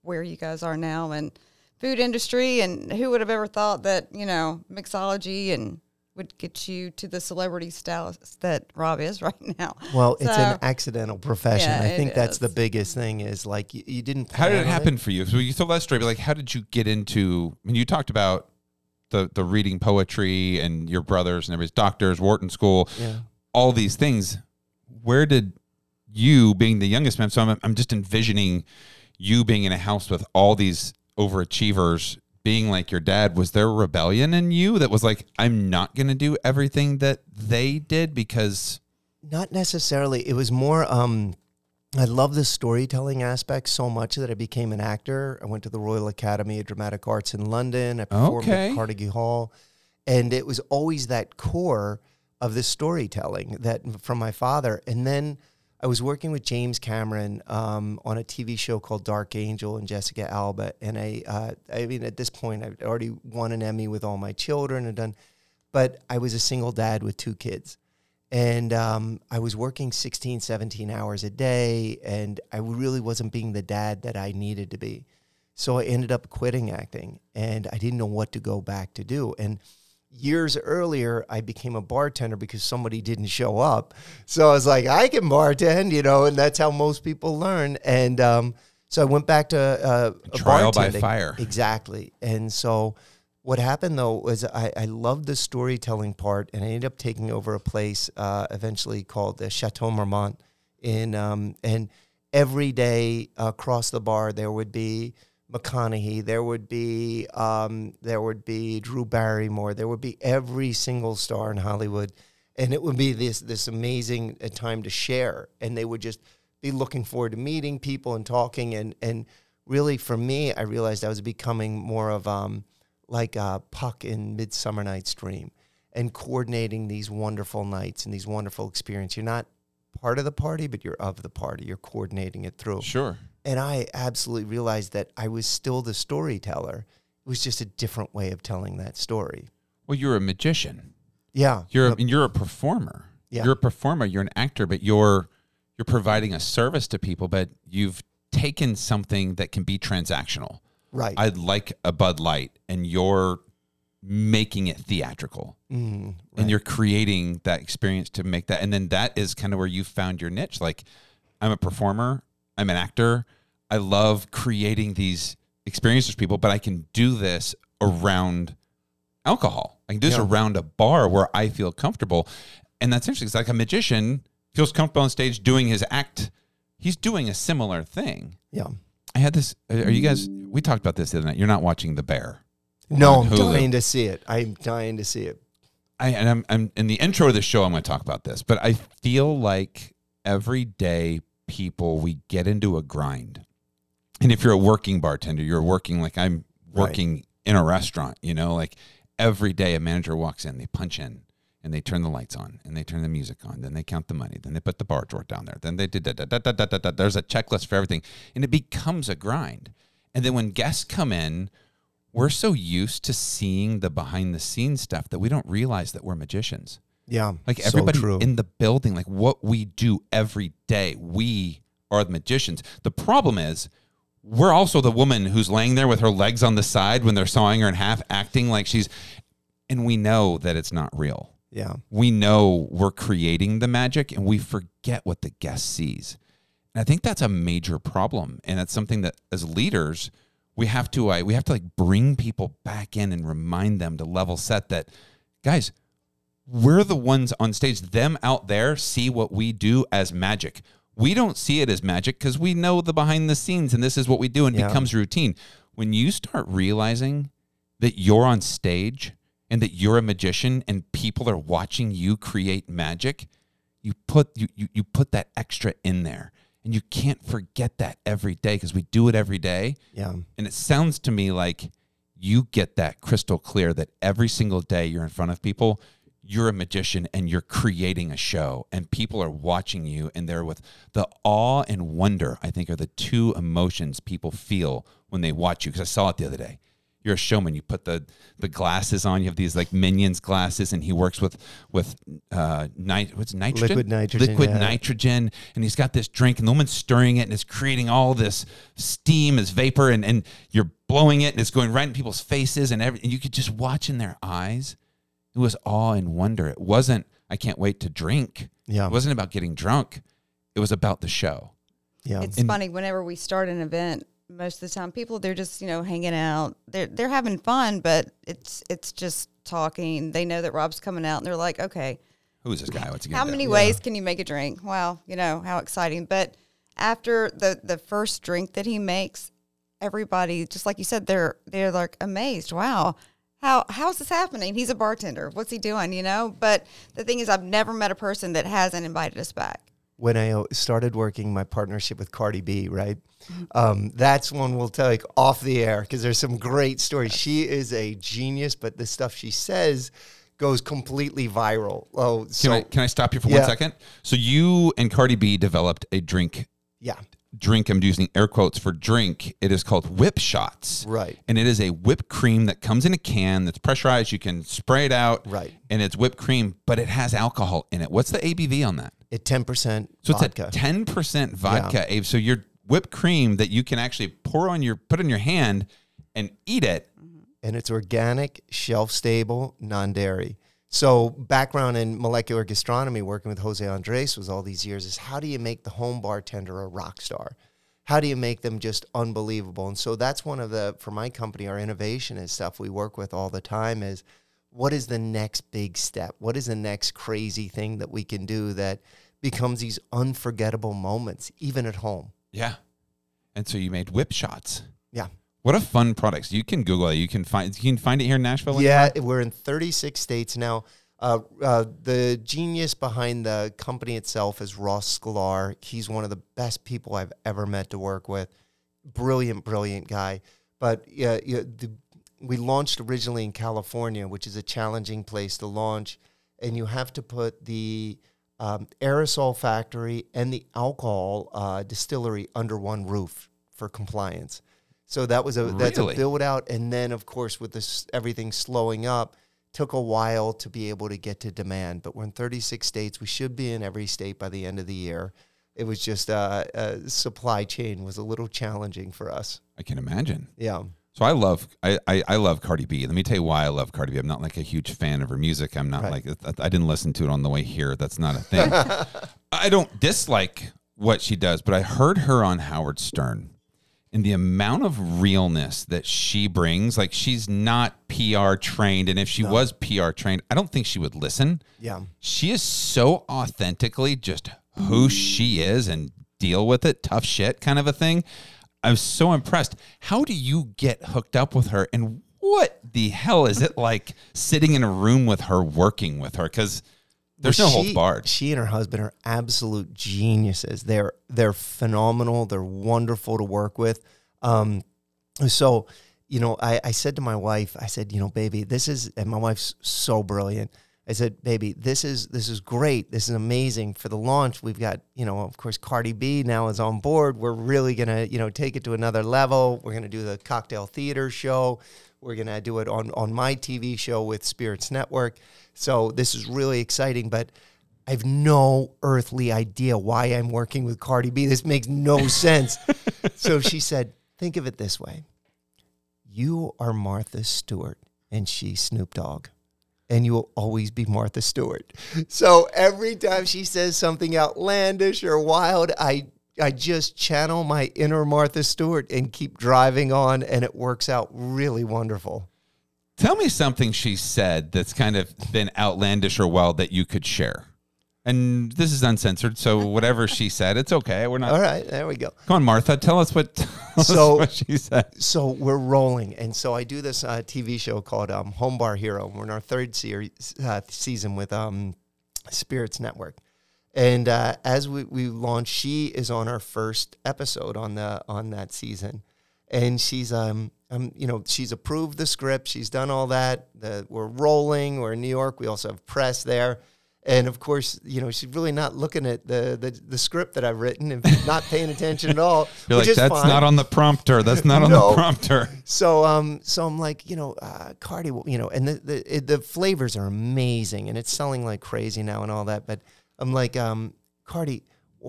where you guys are now, and food industry, and who would have ever thought that you know mixology and would get you to the celebrity status that Rob is right now. well it's an accidental profession Yeah, i think that's the biggest thing is like you, you didn't How did plan it on happen for you? So you told that story, but like, how did you get into? I mean, you talked about the the reading poetry and your brothers and everybody's doctors, Wharton School, Yeah. all these things. Where did you, being the youngest man, so I'm I'm just envisioning you being in a house with all these overachievers, being like your dad. Was there rebellion in you that was like, I'm not going to do everything that they did because Not necessarily. It was more. Um, I love the storytelling aspect so much that I became an actor. I went to the Royal Academy of Dramatic Arts in London. I performed Okay. at Carnegie Hall, and it was always that core of this storytelling that from my father. And then I was working with James Cameron um, on a TV show called Dark Angel and Jessica Alba. And I, uh, I mean, at this point, I'd already won an Emmy with all my children and done, but I was a single dad with two kids and um, I was working 16, 17 hours a day, and I really wasn't being the dad that I needed to be. So I ended up quitting acting, and I didn't know what to go back to do. And years earlier, I became a bartender because somebody didn't show up. So I was like, I can bartend, you know, and that's how most people learn. And um, so I went back to uh, Trial by fire. Exactly. And so what happened though was I, I loved the storytelling part, and I ended up taking over a place uh, eventually called the Chateau Marmont. In um, and every day across the bar there would be McConaughey, there would be um, there would be Drew Barrymore, there would be every single star in Hollywood, and it would be this this amazing uh, time to share, and they would just be looking forward to meeting people and talking, and and really for me, I realized I was becoming more of um like a Puck in Midsummer Night's Dream, and coordinating these wonderful nights and these wonderful experiences. You're not part of the party, but you're of the party. You're coordinating it through. Sure. And I absolutely realized that I was still the storyteller. It was just a different way of telling that story. Well, you're a magician. Yeah. You're a, and you're a performer. Yeah. You're a performer. You're an actor, but you're you're providing a service to people. But you've taken something that can be transactional. right. I'd like a Bud Light, and you're making it theatrical, Mm, and you're creating that experience to make that. And then that is kind of where you found your niche. Like, I'm a performer. I'm an actor. I love creating these experiences for people, but I can do this around alcohol. I can do this Yeah. around a bar where I feel comfortable. And that's interesting. It's like a magician feels comfortable on stage doing his act. He's doing a similar thing. yeah. I had this. Are you guys? We talked about this the other night. You're not watching The Bear. No, I'm dying to see it. I'm dying to see it. I and I'm, I'm in the intro of the show. I'm going to talk about this, but I feel like every day people we get into a grind, and if you're a working bartender, you're working like I'm Right. working in a restaurant. You know, like every day a manager walks in, they punch in, and they turn the lights on, and they turn the music on, then they count the money, then they put the bar drawer down there, then they did that. that, that, that, that, that, that. There's a checklist for everything, and it becomes a grind. And then when guests come in, we're so used to seeing the behind the scenes stuff that we don't realize that we're magicians. Yeah. Like so everybody true. in the building, like what we do every day, we are the magicians. The problem is we're also the woman who's laying there with her legs on the side when they're sawing her in half, acting like she's, and we know that it's not real. yeah. We know we're creating the magic and we forget what the guest sees. And I think that's a major problem. And it's something that as leaders, we have to uh, we have to like bring people back in and remind them to level set that guys, we're the ones on stage. Them out there see what we do as magic. We don't see it as magic because we know the behind the scenes and this is what we do and it Yeah. becomes routine. When you start realizing that you're on stage and that you're a magician and people are watching you create magic, you put you, you, you put that extra in there. And you can't forget that every day because we do it every day. Yeah. And it sounds to me like you get that crystal clear that every single day you're in front of people, you're a magician and you're creating a show, and people are watching you, and they're with the awe and wonder, I think, are the two emotions people feel when they watch you. Because I saw it the other day. You're a showman. You put the the glasses on. You have these like minions glasses, and he works with with uh, nit- what's nitrogen, Liquid nitrogen, liquid yeah. nitrogen, and he's got this drink, and the woman's stirring it, and it's creating all this steam, this vapor, and and you're blowing it, and it's going right in people's faces, and every, and you could just watch in their eyes. It was awe and wonder. It wasn't. I can't wait to drink. Yeah. It wasn't about getting drunk. It was about the show. Yeah. It's funny whenever we start an event. Most of the time, people they're just you know hanging out. They're they're having fun, but it's it's just talking. They know that Rob's coming out, and they're like, okay, Who's this guy? What's he gonna how do? many ways can you make a drink? Wow, you know how exciting. But after the the first drink that he makes, everybody just like you said, they're they're like amazed. Wow. How how's this happening? He's a bartender. What's he doing? You know. But the thing is, I've never met a person that hasn't invited us back. when I started working my partnership with Cardi B, right? Um, that's one we'll take off the air because there's some great stories. She is a genius, but the stuff she says goes completely viral. Oh, Can I can I stop you for Yeah. one second? So you and Cardi B developed a drink yeah, drink. I'm using air quotes for drink. It is called Whip Shots. Right. And it is a whipped cream that comes in a can that's pressurized. You can spray it out. Right. And it's whipped cream, but it has alcohol in it. What's the ABV on that? at ten percent So vodka. it's a 10% vodka. Abe. So your whipped cream that you can actually pour on your put in your hand and eat it. and it's organic, shelf stable, non dairy. So, background in molecular gastronomy, working with Jose Andres was all these years, is how do you make the home bartender a rock star? How do you make them just unbelievable? And so that's one of the for my company, our innovation is stuff we work with all the time is what is the next big step? What is the next crazy thing that we can do that becomes these unforgettable moments, even at home? Yeah. And so you made whip shots. Yeah. What a fun product. You can Google it. You can find you can find it here in Nashville. Yeah, we're in 36 states now. Uh, uh, the genius behind the company itself is Ross Sklar. He's one of the best people I've ever met to work with. Brilliant, brilliant guy. But yeah, the, we launched originally in California, which is a challenging place to launch, and you have to put the um, aerosol factory and the alcohol uh, distillery under one roof for compliance. So that was a that's a build out, and then of course with this everything slowing up, took a while to be able to get to demand. But we're in 36 states. We should be in every state by the end of the year. It was just uh, uh, supply chain was a little challenging for us. I can imagine. Yeah. So I love I, I, I love Cardi B. Let me tell you why I love Cardi B. I'm not like a huge fan of her music. I'm not Right. like I didn't listen to it on the way here. That's not a thing. I don't dislike what she does, but I heard her on Howard Stern. And the amount of realness that she brings, like she's not PR trained. And if she was PR trained, I don't think she would listen. Yeah. She is so authentically just who she is and deal with it, tough shit kind of a thing. I was so impressed. How do you get hooked up with her? And what the hell is it like sitting in a room with her, working with her? Because there's no holds she- barred. She and her husband are absolute geniuses. They're they're phenomenal. They're wonderful to work with. Um, so, you know, I, I said to my wife, I said, you know, baby, this is, and my wife's so brilliant. I said, baby, this is this is great. This is amazing for the launch. We've got, you know, of course, Cardi B now is on board. We're really gonna, you know, take it to another level. We're gonna do the cocktail theater show. We're gonna do it on on my TV show with Spirits Network. So this is really exciting, but I have no earthly idea why I'm working with Cardi B. This makes no sense. so she said, think of it this way. You are Martha Stewart and she's Snoop Dogg. And you will always be Martha Stewart. So every time she says something outlandish or wild, I I just channel my inner Martha Stewart and keep driving on, and it works out really wonderful. Tell me something she said that's kind of been outlandish or wild that you could share. And this is uncensored, so whatever she said, it's okay. We're not. All right, there we go. Come on, Martha, tell us what, tell us So- what she said. so we're rolling, and so I do this uh, TV show called um, Home Bar Hero. We're in our third series uh, season with um, Spirits Network, and uh, as we, we launch, she is on our first episode on the on that season, and she's um, um you know she's approved the script, she's done all that. The, we're rolling. We're in New York. We also have press there. And of course, you know she's really not looking at the, the, the script that I've written and not paying attention at all. You're which like, that's fine. not on the prompter. That's not on No. the prompter. So um, so I'm like, you know, uh, Cardi, you know, and the the, it, the flavors are amazing, and it's selling like crazy now and all that. But I'm like, um, Cardi,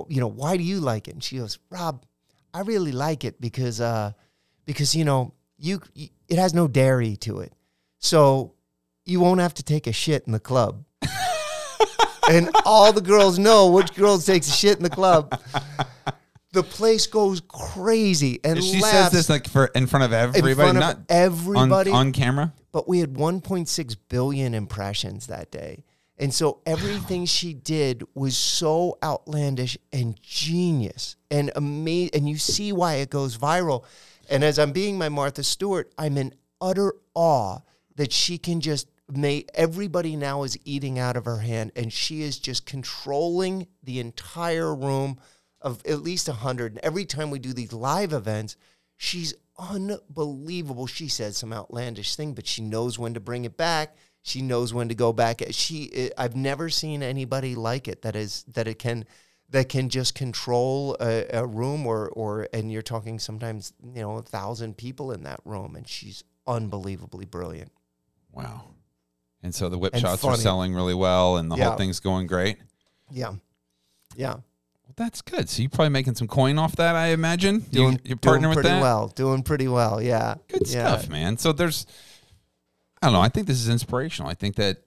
you know, why do you like it? And she goes, Rob, I really like it because uh, because you know, you, it has no dairy to it, so you won't have to take a shit in the club. and all the girls know which girl takes a shit in the club. The place goes crazy and She laughs says this like for in front of everybody, in front of not everybody. on, on camera. but we had 1.6 billion impressions that day. And so everything she did was so outlandish and genius and amazing. And you see why it goes viral. And as I'm being my Martha Stewart, I'm in utter awe that she can just make everybody now is eating out of her hand and she is just controlling the entire room of at least 100. And every time we do these live events, she's unbelievable. She says some outlandish thing, but she knows when to bring it back. She knows when to go back. She, eh, I've never seen anybody like it. That is that it can, that can just control a, a room or or and you're talking sometimes you know a thousand people in that room, and she's unbelievably brilliant. Wow. And so the whip And shots are selling really well, and the Yeah. whole thing's going great. Yeah, yeah, Well, that's good. So you're probably making some coin off that, I imagine. You, doing you're doing partnering with pretty that. well. Doing pretty well. Yeah, Good yeah. stuff, man. So there's, I don't know. I think this is inspirational. I think that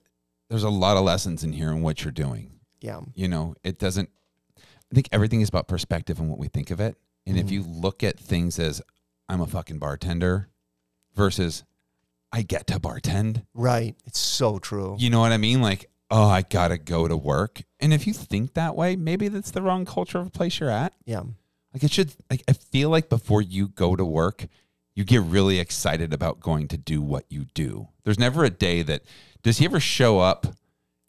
there's a lot of lessons in here in what you're doing. Yeah, You know, it doesn't. I think everything is about perspective and what we think of it. And if Mhm. you look at things as I'm a fucking bartender versus I get to bartend, right. It's so true. you know what I mean? Like, oh, I gotta go to work. And if you think that way, maybe that's the wrong culture of a place you're at. Yeah, Like it should like I feel like before you go to work, you get really excited about going to do what you do. There's never a day that does he ever show up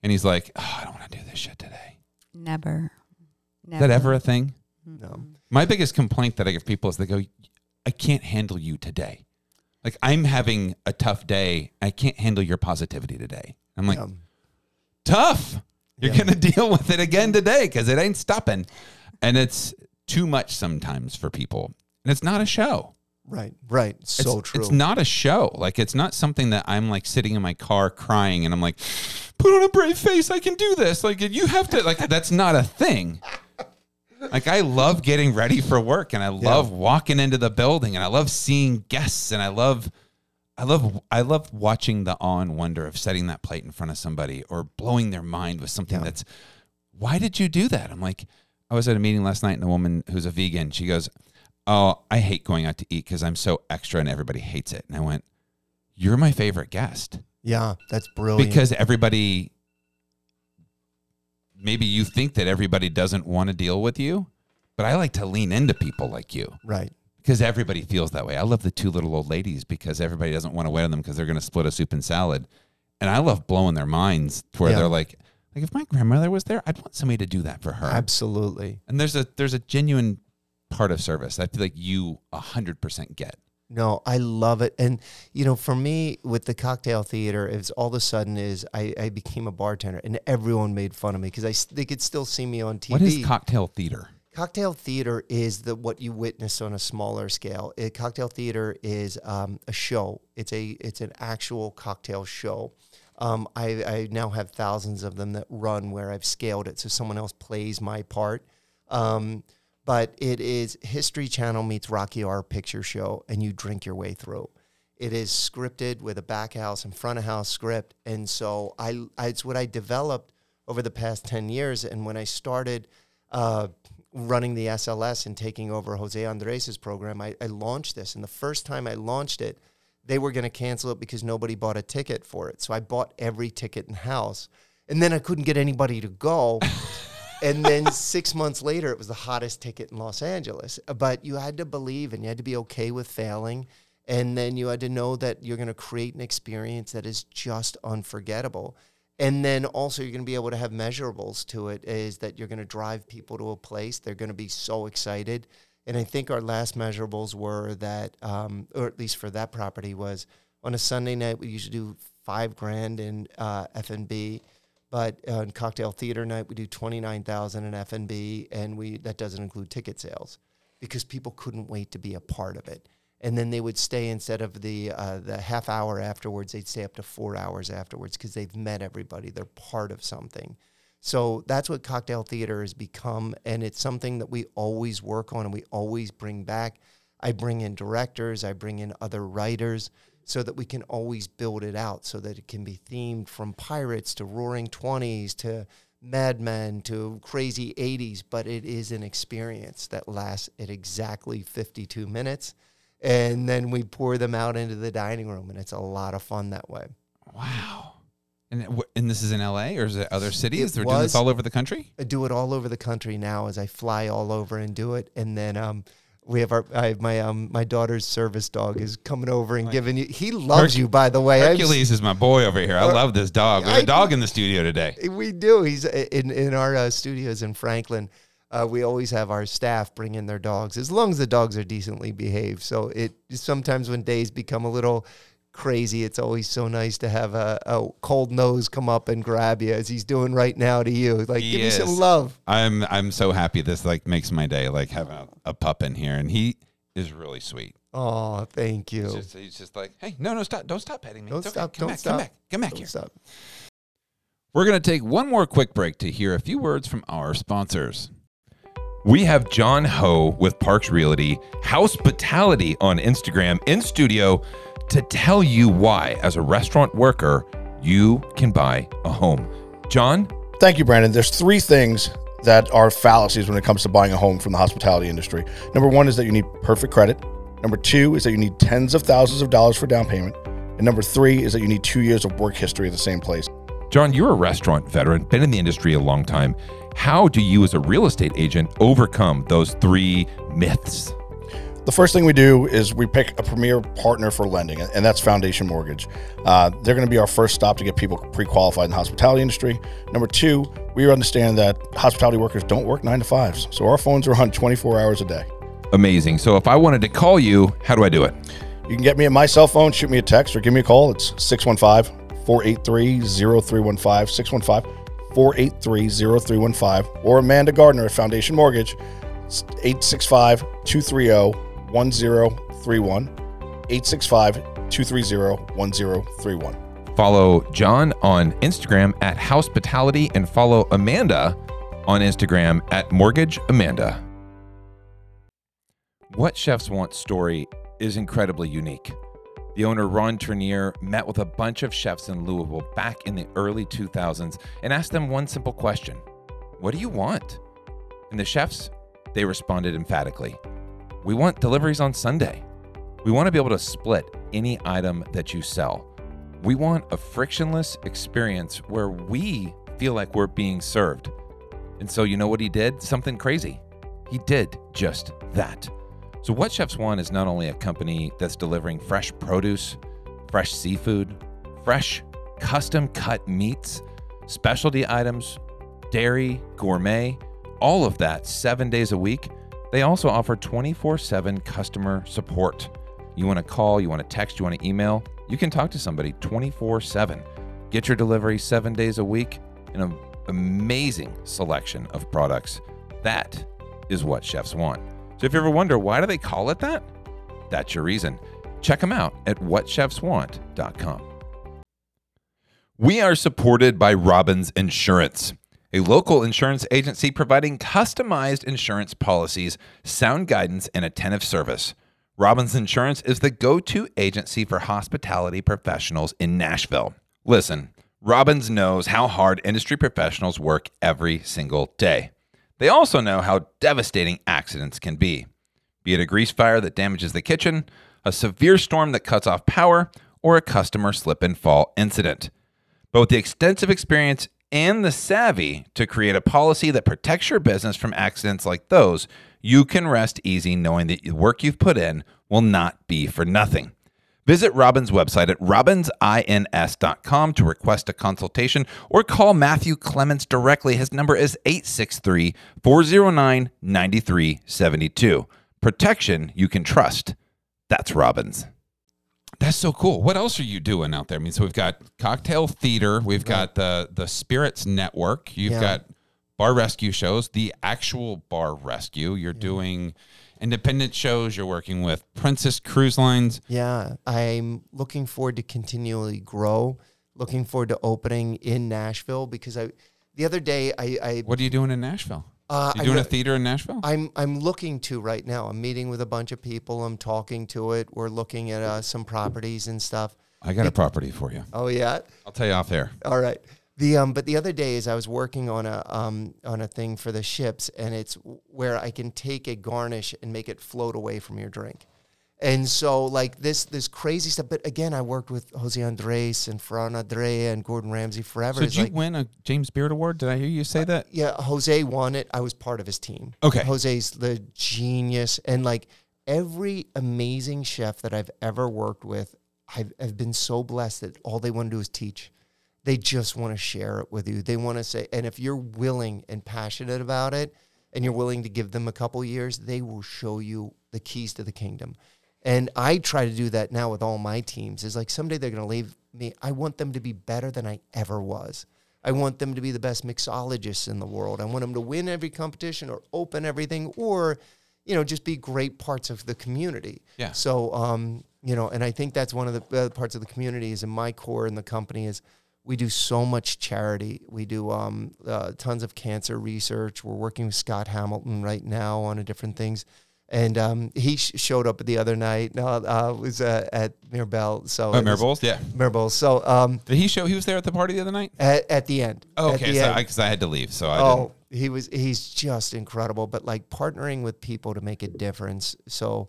and he's like, oh, I don't want to do this shit today. Never. Is that ever a thing? No. My biggest complaint that I give people is they go, I can't handle you today. Like I'm having a tough day. I can't handle your positivity today. I'm like, Yeah. tough. You're Yeah. going to deal with it again today because it ain't stopping. And it's too much sometimes for people. And it's not a show. Right. Right. So it's, true. It's not a show. Like it's not something that I'm like sitting in my car crying and I'm like, put on a brave face. I can do this. Like you have to. Like that's not a thing. Like I love getting ready for work and I love walking into the building and I love seeing guests and I love. I love I love watching the awe and wonder of setting that plate in front of somebody or blowing their mind with something Yeah. that's why did you do that? I'm like, I was at a meeting last night and a woman who's a vegan, she goes, Oh, I hate going out to eat because I'm so extra and everybody hates it. And I went, You're my favorite guest yeah. That's brilliant. because everybody, maybe you think that everybody doesn't want to deal with you, but I like to lean into people like you right. because everybody feels that way. I love the two little old ladies because everybody doesn't want to wait on them because they're going to split a soup and salad. And I love blowing their minds to where Yeah. they're like, like if my grandmother was there, I'd want somebody to do that for her. Absolutely. And there's a there's a genuine part of service. I feel like you a hundred percent get. No, I love it. And, you know, for me with the cocktail theater, it's all of a sudden is I, I became a bartender and everyone made fun of me because I they could still see me on TV. What is cocktail theater? Cocktail theater is the what you witness on a smaller scale. It, cocktail theater is um, a show. It's a it's an actual cocktail show. Um, I, I now have thousands of them that run where I've scaled it so someone else plays my part. Um, but it is History Channel meets Rocky Horror Picture Show, and you drink your way through. It is scripted with a back house and front of house script, and so I, I it's what I developed over the past ten years. And when I started uh, running the SLS and taking over Jose Andres' program, I, I launched this. And the first time I launched it, they were going to cancel it because nobody bought a ticket for it. So I bought every ticket in house, and then I couldn't get anybody to go. and then six months later, it was the hottest ticket in Los Angeles. But you had to believe and you had to be okay with failing. And then you had to know that you're going to create an experience that is just unforgettable. And then also, you're going to be able to have measurables to it is that you're going to drive people to a place. They're going to be so excited. And I think our last measurables were that, um, or at least for that property, was on a Sunday night, we usually do five grand in uh, F&B. But uh, on cocktail theater night, we do twenty nine thousand in F and B, and we that doesn't include ticket sales because people couldn't wait to be a part of it. And then they would stay instead of the uh, the half hour afterwards, they'd stay up to four hours afterwards because they've met everybody. They're part of something. So that's what cocktail theater has become, and it's something that we always work on and we always bring back. I bring in directors, I bring in other writers so that we can always build it out so that it can be themed from pirates to roaring 20s to Mad Men to crazy 80s, but it is an experience that lasts at exactly 52 minutes. And then we pour them out into the dining room, and it's a lot of fun that way. Wow. And and this is in LA or is it other cities? It They're doing this all over the country. I do it all over the country now as I fly all over and do it. And then um, we have our I have my um my daughter's service dog is coming over and giving you. He loves Herc- you, by the way. Hercules is my boy over here. I love this dog. We have a dog in the studio today. We do. He's uh, in in our uh, studios in Franklin. Uh, we always have our staff bring in their dogs as long as the dogs are decently behaved. So it sometimes when days become a little crazy, it's always so nice to have a, a cold nose come up and grab you as he's doing right now to you. Like give me some love. I'm I'm so happy. This like makes my day. Like having a, a pup in here, and he is really sweet. Oh, thank you. He's just, he's just like, hey, no, no, stop, don't stop petting me. Don't It's okay. stop. Come don't back, stop. come back, come back Don't here. stop. We're going to take one more quick break to hear a few words from our sponsors. We have John Ho with Parks Realty, Hospitality on Instagram, in studio to tell you why, as a restaurant worker, you can buy a home. John, Thank you, Brandon. There's three things that are fallacies when it comes to buying a home from the hospitality industry. Number one is that you need perfect credit. Number two is that you need tens of thousands of dollars for down payment. And number three is that you need two years of work history at the same place. John, you're a restaurant veteran, been in the industry a long time. How do you, as a real estate agent, overcome those three myths? The first thing we do is we pick a premier partner for lending, and that's Foundation Mortgage. Uh, they're going to be our first stop to get people pre-qualified in the hospitality industry. Number two, we understand that hospitality workers don't work nine to fives, so our phones are on 24 hours a day. Amazing. So if I wanted to call you, how do I do it? You can get me at my cell phone, shoot me a text, or give me a call. It's 615 483 0315, 615 483 0315, or Amanda Gardner at Foundation Mortgage, 865 230 1031, 865 230 1031. Follow John on Instagram at Hospitality and follow Amanda on Instagram at Mortgage Amanda. What Chefs Want story is incredibly unique. The owner, Ron Trenier, met with a bunch of chefs in Louisville back in the early 2000s and asked them one simple question What do you want? And the chefs, they responded emphatically We want deliveries on Sunday. We want to be able to split any item that you sell. We want a frictionless experience where we feel like we're being served. And so, you know what he did? Something crazy. He did just that. So, What Chefs Want is not only a company that's delivering fresh produce, fresh seafood, fresh custom cut meats, specialty items, dairy, gourmet, all of that seven days a week. They also offer 24 7 customer support. You want to call, you want to text, you want to email, you can talk to somebody 24 7. Get your delivery seven days a week in an amazing selection of products. That is what chefs want. So if you ever wonder why do they call it that, that's your reason. Check them out at whatchefswant.com. We are supported by Robbins Insurance, a local insurance agency providing customized insurance policies, sound guidance, and attentive service. Robbins Insurance is the go to agency for hospitality professionals in Nashville. Listen, Robbins knows how hard industry professionals work every single day. They also know how devastating accidents can be be it a grease fire that damages the kitchen, a severe storm that cuts off power, or a customer slip and fall incident. But with the extensive experience and the savvy to create a policy that protects your business from accidents like those, you can rest easy knowing that the work you've put in will not be for nothing. Visit Robbins website at robbinsins.com to request a consultation or call Matthew Clements directly. His number is 863 409 9372. Protection you can trust. That's Robbins. That's so cool. What else are you doing out there? I mean, so we've got cocktail theater, we've got the the Spirits Network, you've Yeah. got bar rescue shows, the actual bar rescue. You're doing independent shows. You're working with Princess Cruise Lines. Yeah, I'm looking forward to continually grow. Looking forward to opening in Nashville because I, the other day I, I What are you doing in Nashville? Uh, you doing a theater in Nashville? I'm I'm looking to right now. I'm meeting with a bunch of people. I'm talking to it. We're looking at uh, some properties and stuff. I got a property for you. Oh yeah, I'll tell you off air. all right. The um, but the other day is I was working on a um on a thing for the ships, and it's where I can take a garnish and make it float away from your drink. And so like this this crazy stuff. But again, I worked with Jose Andres and Ferran Adrià and Gordon Ramsay forever. So It's did you like- win a James Beard Award? Did I hear you say uh, that? yeah, Jose won it. I was part of his team. Okay. Jose's the genius. And like every amazing chef that I've ever worked with, I've, I've been so blessed that all they want to do is teach. They just want to share it with you. They want to say, and if you're willing and passionate about it and you're willing to give them a couple years, they will show you the keys to the kingdom. And I try to do that now with all my teams. Is like someday they're going to leave me. I want them to be better than I ever was. I want them to be the best mixologists in the world. I want them to win every competition or open everything or, you know, just be great parts of the community. Yeah. So, um, you know, and I think that's one of the uh, parts of the community is in my core in the company is we do so much charity. We do um, uh, tons of cancer research. We're working with Scott Hamilton right now on a different things. And um, he sh- showed up the other night. No, uh, was uh, at Mirabelle. So Oh, Maribel's? Yeah. Mirabelle. So um, Did he show he was there at the party the other night? at, at the end. Oh, okay. the So because I, had to leave, so I Oh, he was he's just incredible. But like partnering with people to make a difference, so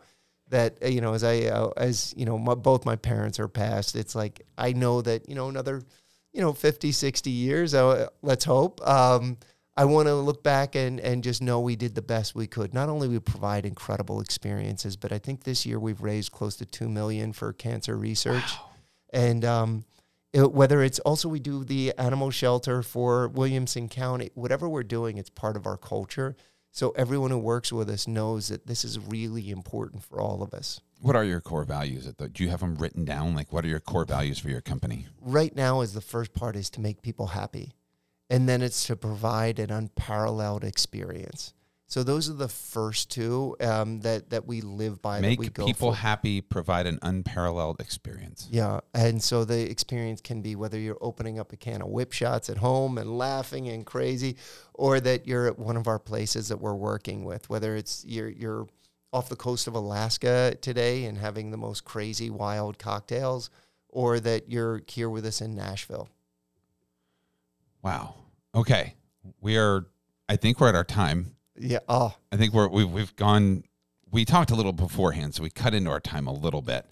that uh, you know, as I uh, as you know, my, both my parents are passed. It's like I know that you know another, you know, 50, 60 years. Uh, let's hope. Um, I want to look back and, and just know we did the best we could. Not only we provide incredible experiences, but I think this year we've raised close to two million for cancer research, and um, it- whether it's also we do the animal shelter for Williamson County, whatever we're doing, it's part of our culture. So everyone who works with us knows that this is really important for all of us. What are your core values? At the, do you have them written down? Like, what are your core values for your company? right now is the first part is to make people happy and then it's to provide an unparalleled experience so those are the first two um, that that we live by that we Make people for. happy, provide an unparalleled experience. yeah and so the experience can be whether you're opening up a can of whip shots at home and laughing and crazy or that you're at one of our places that we're working with whether it's you're you're off the coast of Alaska today and having the most crazy wild cocktails or that you're here with us in Nashville Wow. Okay. We are, I think we're at our time. yeah oh I think we're, we've, we've gone, we talked a little beforehand, so we cut into our time a little bit.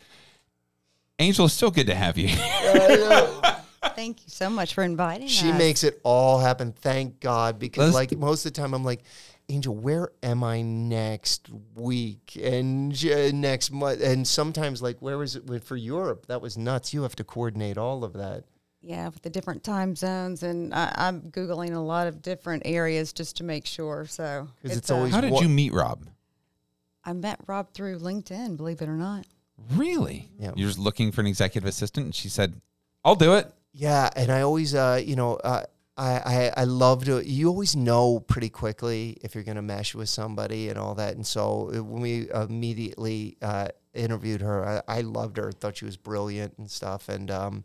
Angel, it's so good to have you. Thank you so much for inviting She us. makes it all happen. Thank God. Because Let's- like most of the time, I'm like, Angel, where am I next week and j- next month? And sometimes like, where was it for Europe? That was nuts. You have to coordinate all of that. Yeah, with the different time zones, and I, I'm googling a lot of different areas just to make sure. So 'Cause it's always How did What- you meet Rob? I met Rob through LinkedIn. Believe it or not. Really? Yeah. You're just looking for an executive assistant, and she said, "I'll do it." Yeah, and I always, uh, you know, uh, I, I I love to. You always know pretty quickly if you're going to mesh with somebody and all that. And so uh, when we immediately uh, interviewed her, I, I loved her. Thought she was brilliant and stuff. And um,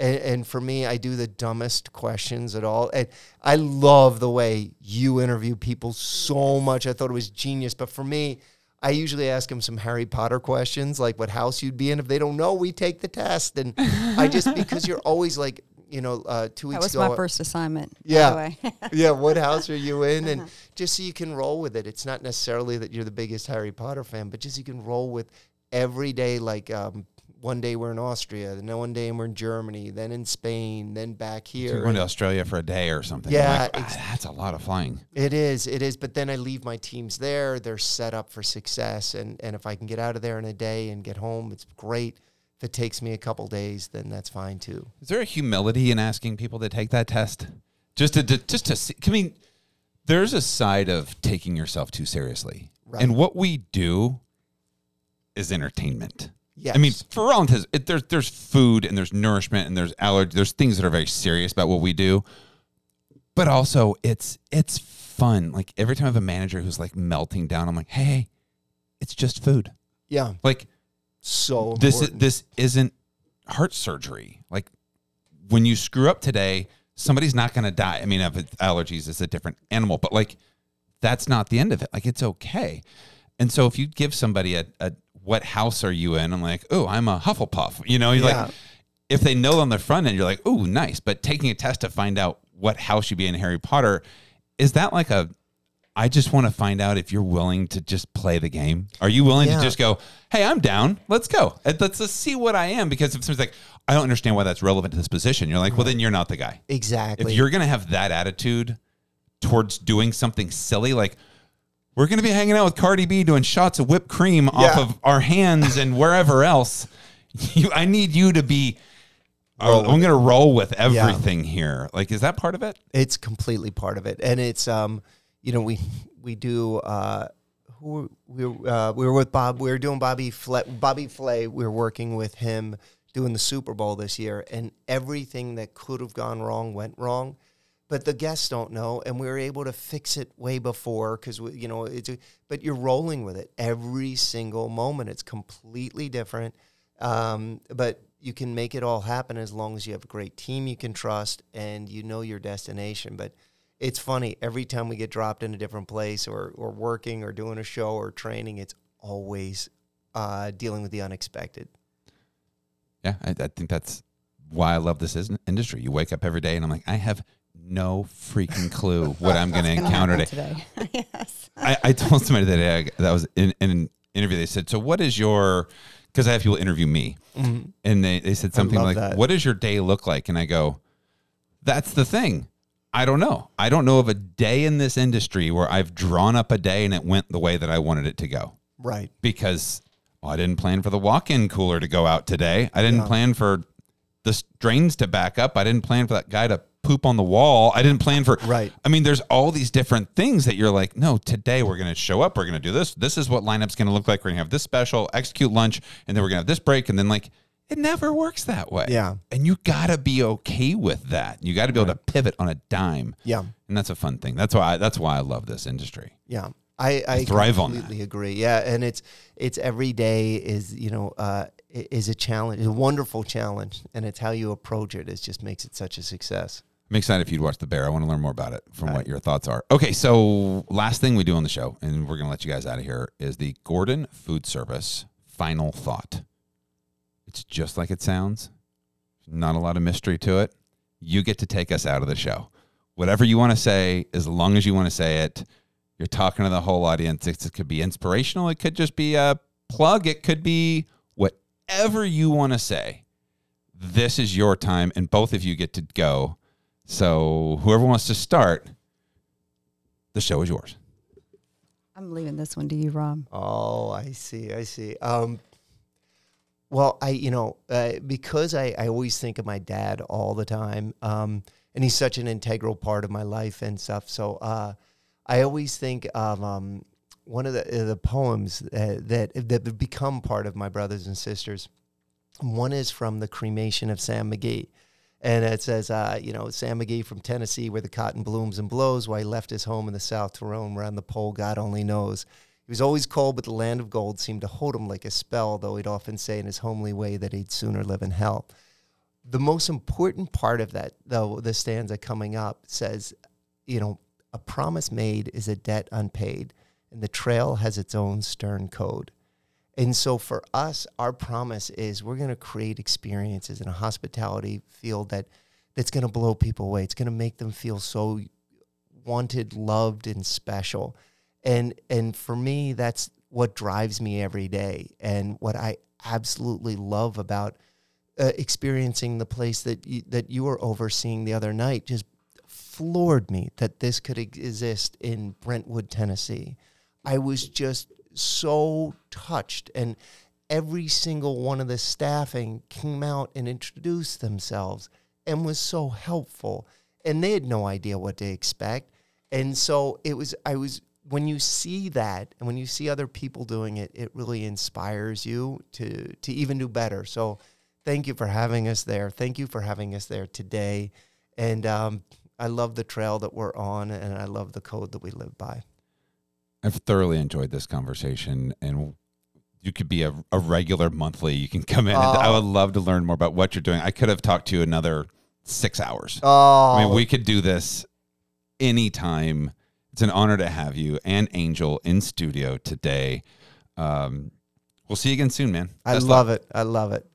and, and for me, I do the dumbest questions at all. And I love the way you interview people so much. I thought it was genius. But for me, I usually ask them some Harry Potter questions, like what house you'd be in. If they don't know, we take the test. And I just because you're always like, you know, uh, two That weeks was ago. my first assignment. by Yeah. the way. yeah, what house are you in? And just so you can roll with it. It's not necessarily that you're the biggest Harry Potter fan, but just you can roll with every day. Like um, one day we're in Austria, then one day we're in Germany, then in Spain, then back So here. you're going to Australia for a day or something. Yeah, like, "Ah, that's a lot of flying. It is, it is. But then I leave my teams there. They're set up for success. And, and if I can get out of there in a day and get home, it's great. If it takes me a couple days, then that's fine too. Is there a humility in asking people to take that test? Just to, to just to see. I mean, there's a side of taking yourself too seriously, Right. and what we do is entertainment. Yes. I mean, for all intents, it, there's there's food and there's nourishment and there's allergy. There's things that are very serious about what we do, but also it's it's fun. Like every time I have a manager who's like melting down, I'm like, hey, it's just food. Yeah. Like So this is, important. this isn't heart surgery. Like when you screw up today, somebody's not going to die. I mean, if it's allergies, it's a different animal, but like that's not the end of it. Like it's okay. And so if you give somebody a, a what house are you in? I'm like, oh, I'm a Hufflepuff. You know, you're Yeah. like if they know on the front end, you're like, oh, nice. But taking a test to find out what house you'd be in Harry Potter, is that like a I just want to find out if you're willing to just play the game. Are you willing Yeah. to just go, hey, I'm down. Let's go. Let's, let's see what I am. Because if someone's like, I don't understand why that's relevant to this position, you're like, well, then you're not the guy. exactly. If you're going to have that attitude towards doing something silly, like we're going to be hanging out with Cardi B doing shots of whipped cream off Yeah. of our hands and wherever else, you, I need you to be. Roll I'm with going to roll with everything here. Like, is that part of it? it's completely part of it and it's um you know we we do uh who we were, uh, we were with Bob we were doing Bobby Fle- Bobby Flay we were working with him doing the Super Bowl this year and everything that could have gone wrong went wrong but the guests don't know and we were able to fix it way before because you know it's but you're rolling with it every single moment. It's completely different um, but you can make it all happen as long as you have a great team you can trust and you know your destination. But it's funny every time we get dropped in a different place or, or working or doing a show or training it's always uh, dealing with the unexpected. Yeah, I, I think that's why I love this industry. You wake up every day and I'm like, I have no freaking clue what I'm going to encounter today. today. yes. I, I told somebody that day that was in, in an interview. They said, "So what is your?" Because I have people interview me, mm-hmm. and they, they said something like, that. "What does your day look like?" And I go, "That's the thing. I don't know. I don't know of a day in this industry where I've drawn up a day and it went the way that I wanted it to go Right. because well, I didn't plan for the walk-in cooler to go out today. I didn't plan for the drains to back up. I didn't plan for that guy to poop on the wall. I didn't plan for Right. I mean, there's all these different things that you're like, no, today we're going to show up. We're going to do this. This is what lineup's going to look like. We're going to have this special, execute lunch, and then we're going to have this break, and then like it never works that way. Yeah. and you got to be okay with that. You got to be able to pivot on a dime. Yeah. and that's a fun thing. That's why. that's why I love this industry. Yeah. I, I thrive on completely agree. Yeah, and it's it's every day is you know uh, is a challenge, a wonderful challenge, and it's how you approach it. It just makes it such a success. I'm excited if you'd watch The Bear. I want to learn more about it from what your thoughts are. Okay, so last thing we do on the show, and we're going to let you guys out of here, is the Gordon Food Service final thought. It's just like it sounds. Not a lot of mystery to it. You get to take us out of the show. Whatever you want to say, as long as you want to say it, you're talking to the whole audience. It could be inspirational. It could just be a plug. It could be whatever you want to say. This is your time, and both of you get to go. So whoever wants to start, the show is yours. I'm leaving this one to you, Rob. Oh, I see. I see. Um, well, I, you know, uh, because I, I always think of my dad all the time, um, and he's such an integral part of my life and stuff. So uh, I always think of um, one of the uh, the poems uh, that that have become part of my brothers and sisters. One is from the cremation of Sam McGee. And it says, uh, you know, Sam McGee from Tennessee, where the cotton blooms and blows, why he left his home in the South to roam around the pole, God only knows. He was always cold, but the land of gold seemed to hold him like a spell, though he'd often say in his homely way that he'd sooner live in hell. The most important part of that, though, the stanza coming up says, you know, a promise made is a debt unpaid, and the trail has its own stern code. And so for us, our promise is we're going to create experiences in a hospitality field that that's going to blow people away. It's going to make them feel so wanted, loved, and special. And and for me, that's what drives me every day, and what I absolutely love about uh, experiencing the place that you, that you were overseeing the other night. Just floored me that this could exist in Brentwood, Tennessee. I was just so touched and every single one of the staffing came out and introduced themselves and was so helpful and they had no idea what to expect. And so it was i was when you see that and when you see other people doing it it really inspires you to to even do better. So thank you for having us there. Thank you for having us there today. And um, i love the trail that we're on and i love the code that we live by I've thoroughly enjoyed this conversation, and you could be a, a regular monthly. You can come in. And I Oh. would love to learn more about what you're doing. I could have talked to you another six hours. oh I mean, we could do this anytime. It's an honor to have you and Angel in studio today. Um, we'll see you again soon, man. I Best love luck. it. I love it.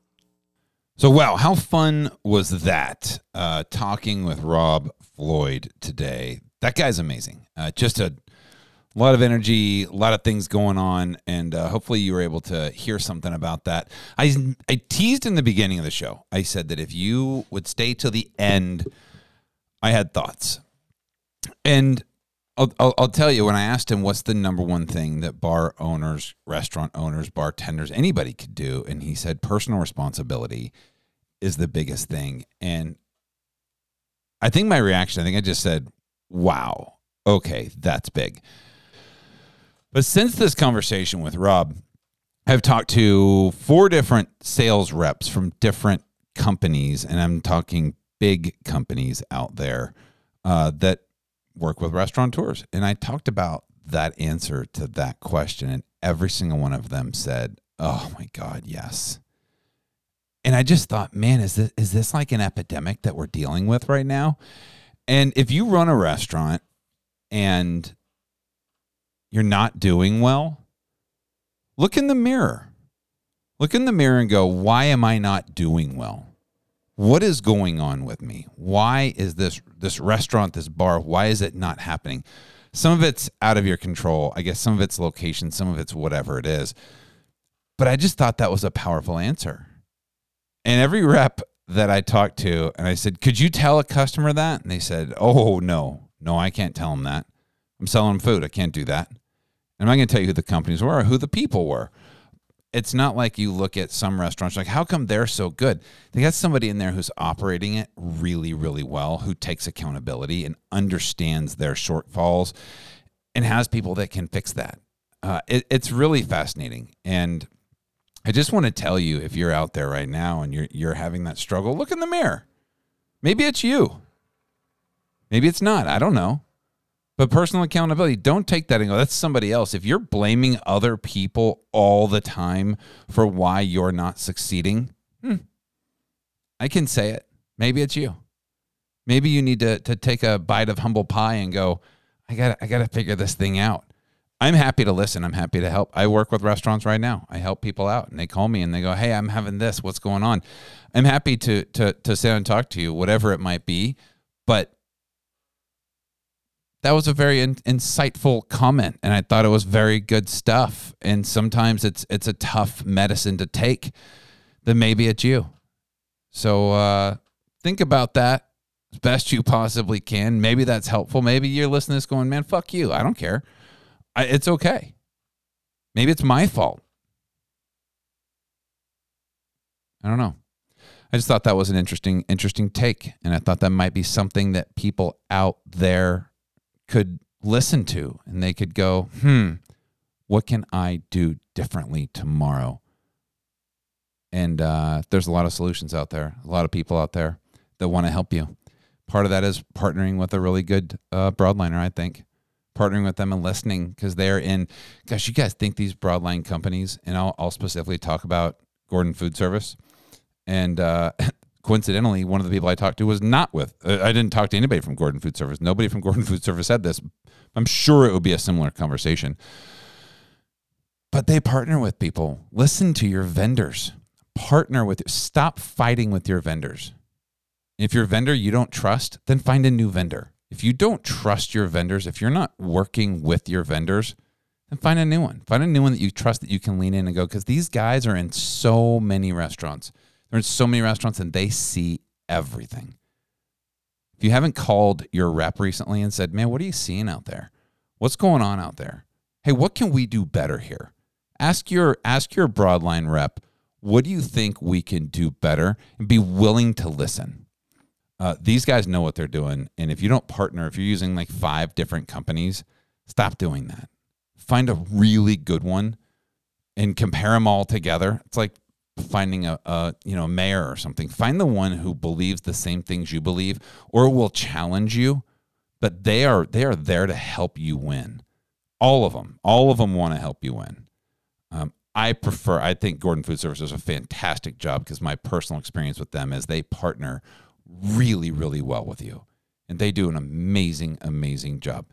So, wow, how fun was that? Uh, talking with Rob Floyd today. That guy's amazing. Uh, just a lot of energy, a lot of things going on, and uh, hopefully you were able to hear something about that. I I teased in the beginning of the show. I said that if you would stay till the end, I had thoughts, and I'll, I'll, I'll tell you when I asked him what's the number one thing that bar owners, restaurant owners, bartenders, anybody could do, and he said personal responsibility is the biggest thing. And I think my reaction, I think I just said, "Wow, okay, that's big." But since this conversation with Rob, I've talked to four different sales reps from different companies, and I'm talking big companies out there uh, that work with restaurateurs. And I talked about that answer to that question, and every single one of them said, "Oh my God, yes." And I just thought, man, is this is this like an epidemic that we're dealing with right now? And if you run a restaurant and you're not doing well, look in the mirror. Look in the mirror and go, why am I not doing well? What is going on with me? Why is this this restaurant, this bar, why is it not happening? Some of it's out of your control. I guess some of it's location, some of it's whatever it is. But I just thought that was a powerful answer. And every rep that I talked to, and I said, "Could you tell a customer that?" And they said, "Oh no, no, I can't tell them that. I'm selling food. I can't do that." I'm not going to tell you who the companies were or who the people were. It's not like you look at some restaurants like, how come they're so good? They got somebody in there who's operating it really, really well, who takes accountability and understands their shortfalls, and has people that can fix that. Uh, it, it's really fascinating, and I just want to tell you if you're out there right now and you're you're having that struggle, look in the mirror. Maybe it's you. Maybe it's not. I don't know. But personal accountability, don't take that and go, that's somebody else. If you're blaming other people all the time for why you're not succeeding, hmm, I can say it. Maybe it's you. Maybe you need to, to take a bite of humble pie and go, I got I got to figure this thing out. I'm happy to listen. I'm happy to help. I work with restaurants right now. I help people out and they call me and they go, "Hey, I'm having this. What's going on?" I'm happy to to to sit and talk to you, whatever it might be. But that was a very in, insightful comment and I thought it was very good stuff. And sometimes it's it's a tough medicine to take. Then maybe it's you. So uh think about that as best you possibly can. Maybe that's helpful. Maybe you're listening to this going, "Man, fuck you. I don't care." I, it's okay. Maybe it's my fault. I don't know. I just thought that was an interesting, interesting take, and I thought that might be something that people out there could listen to, and they could go, "Hmm, what can I do differently tomorrow?" And uh, there's a lot of solutions out there, a lot of people out there that want to help you. Part of that is partnering with a really good uh, broadliner, I think partnering with them and listening because they're in. Gosh, you guys think these broadline companies, and I'll, I'll specifically talk about Gordon Food Service. And uh, coincidentally, one of the people I talked to was not with. Uh, I didn't talk to anybody from Gordon Food Service. Nobody from Gordon Food Service said this. I'm sure it would be a similar conversation. But they partner with people. Listen to your vendors. Partner with. Stop fighting with your vendors. If your vendor you don't trust, then find a new vendor. If you don't trust your vendors, if you're not working with your vendors, then find a new one. Find a new one that you trust that you can lean in and go because these guys are in so many restaurants. They're in so many restaurants and they see everything. If you haven't called your rep recently and said, "Man, what are you seeing out there? What's going on out there? Hey, what can we do better here?" Ask your ask your broadline rep, "What do you think we can do better?" and be willing to listen. Uh, these guys know what they're doing. And if you don't partner, if you're using like five different companies, stop doing that. Find a really good one and compare them all together. It's like finding a, a you know mayor or something. Find the one who believes the same things you believe or will challenge you, but they are they are there to help you win. All of them, all of them want to help you win. Um, I prefer. I think Gordon Food Service does a fantastic job because my personal experience with them is they partner really, really well with you. And they do an amazing, amazing job.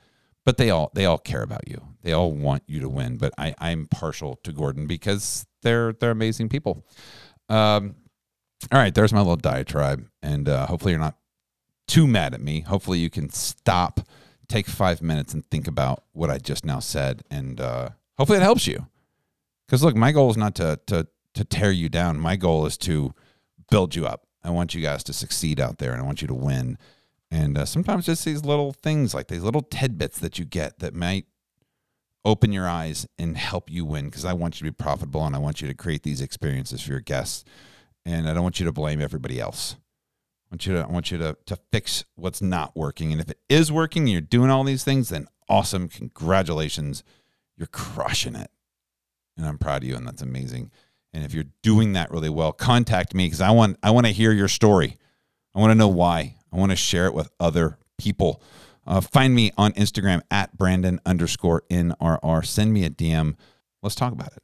But they all they all care about you. They all want you to win. But I, I'm partial to Gordon because they're they're amazing people. Um, all right, there's my little diatribe, and uh, hopefully you're not too mad at me. Hopefully you can stop, take five minutes, and think about what I just now said, and uh, hopefully it helps you. Because look, my goal is not to to to tear you down. My goal is to build you up. I want you guys to succeed out there and I want you to win. And uh, sometimes just these little things like these little tidbits that you get that might open your eyes and help you win because I want you to be profitable and I want you to create these experiences for your guests. And I don't want you to blame everybody else. I want you to I want you to to fix what's not working. And if it is working and you're doing all these things, then awesome. Congratulations. You're crushing it. And I'm proud of you, and that's amazing. And if you're doing that really well, contact me because I want I want to hear your story. I want to know why. I want to share it with other people. Uh, find me on Instagram at Brandon underscore NRR. Send me a DM. Let's talk about it.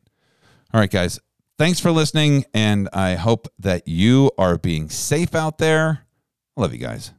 All right, guys. Thanks for listening. And I hope that you are being safe out there. I love you guys.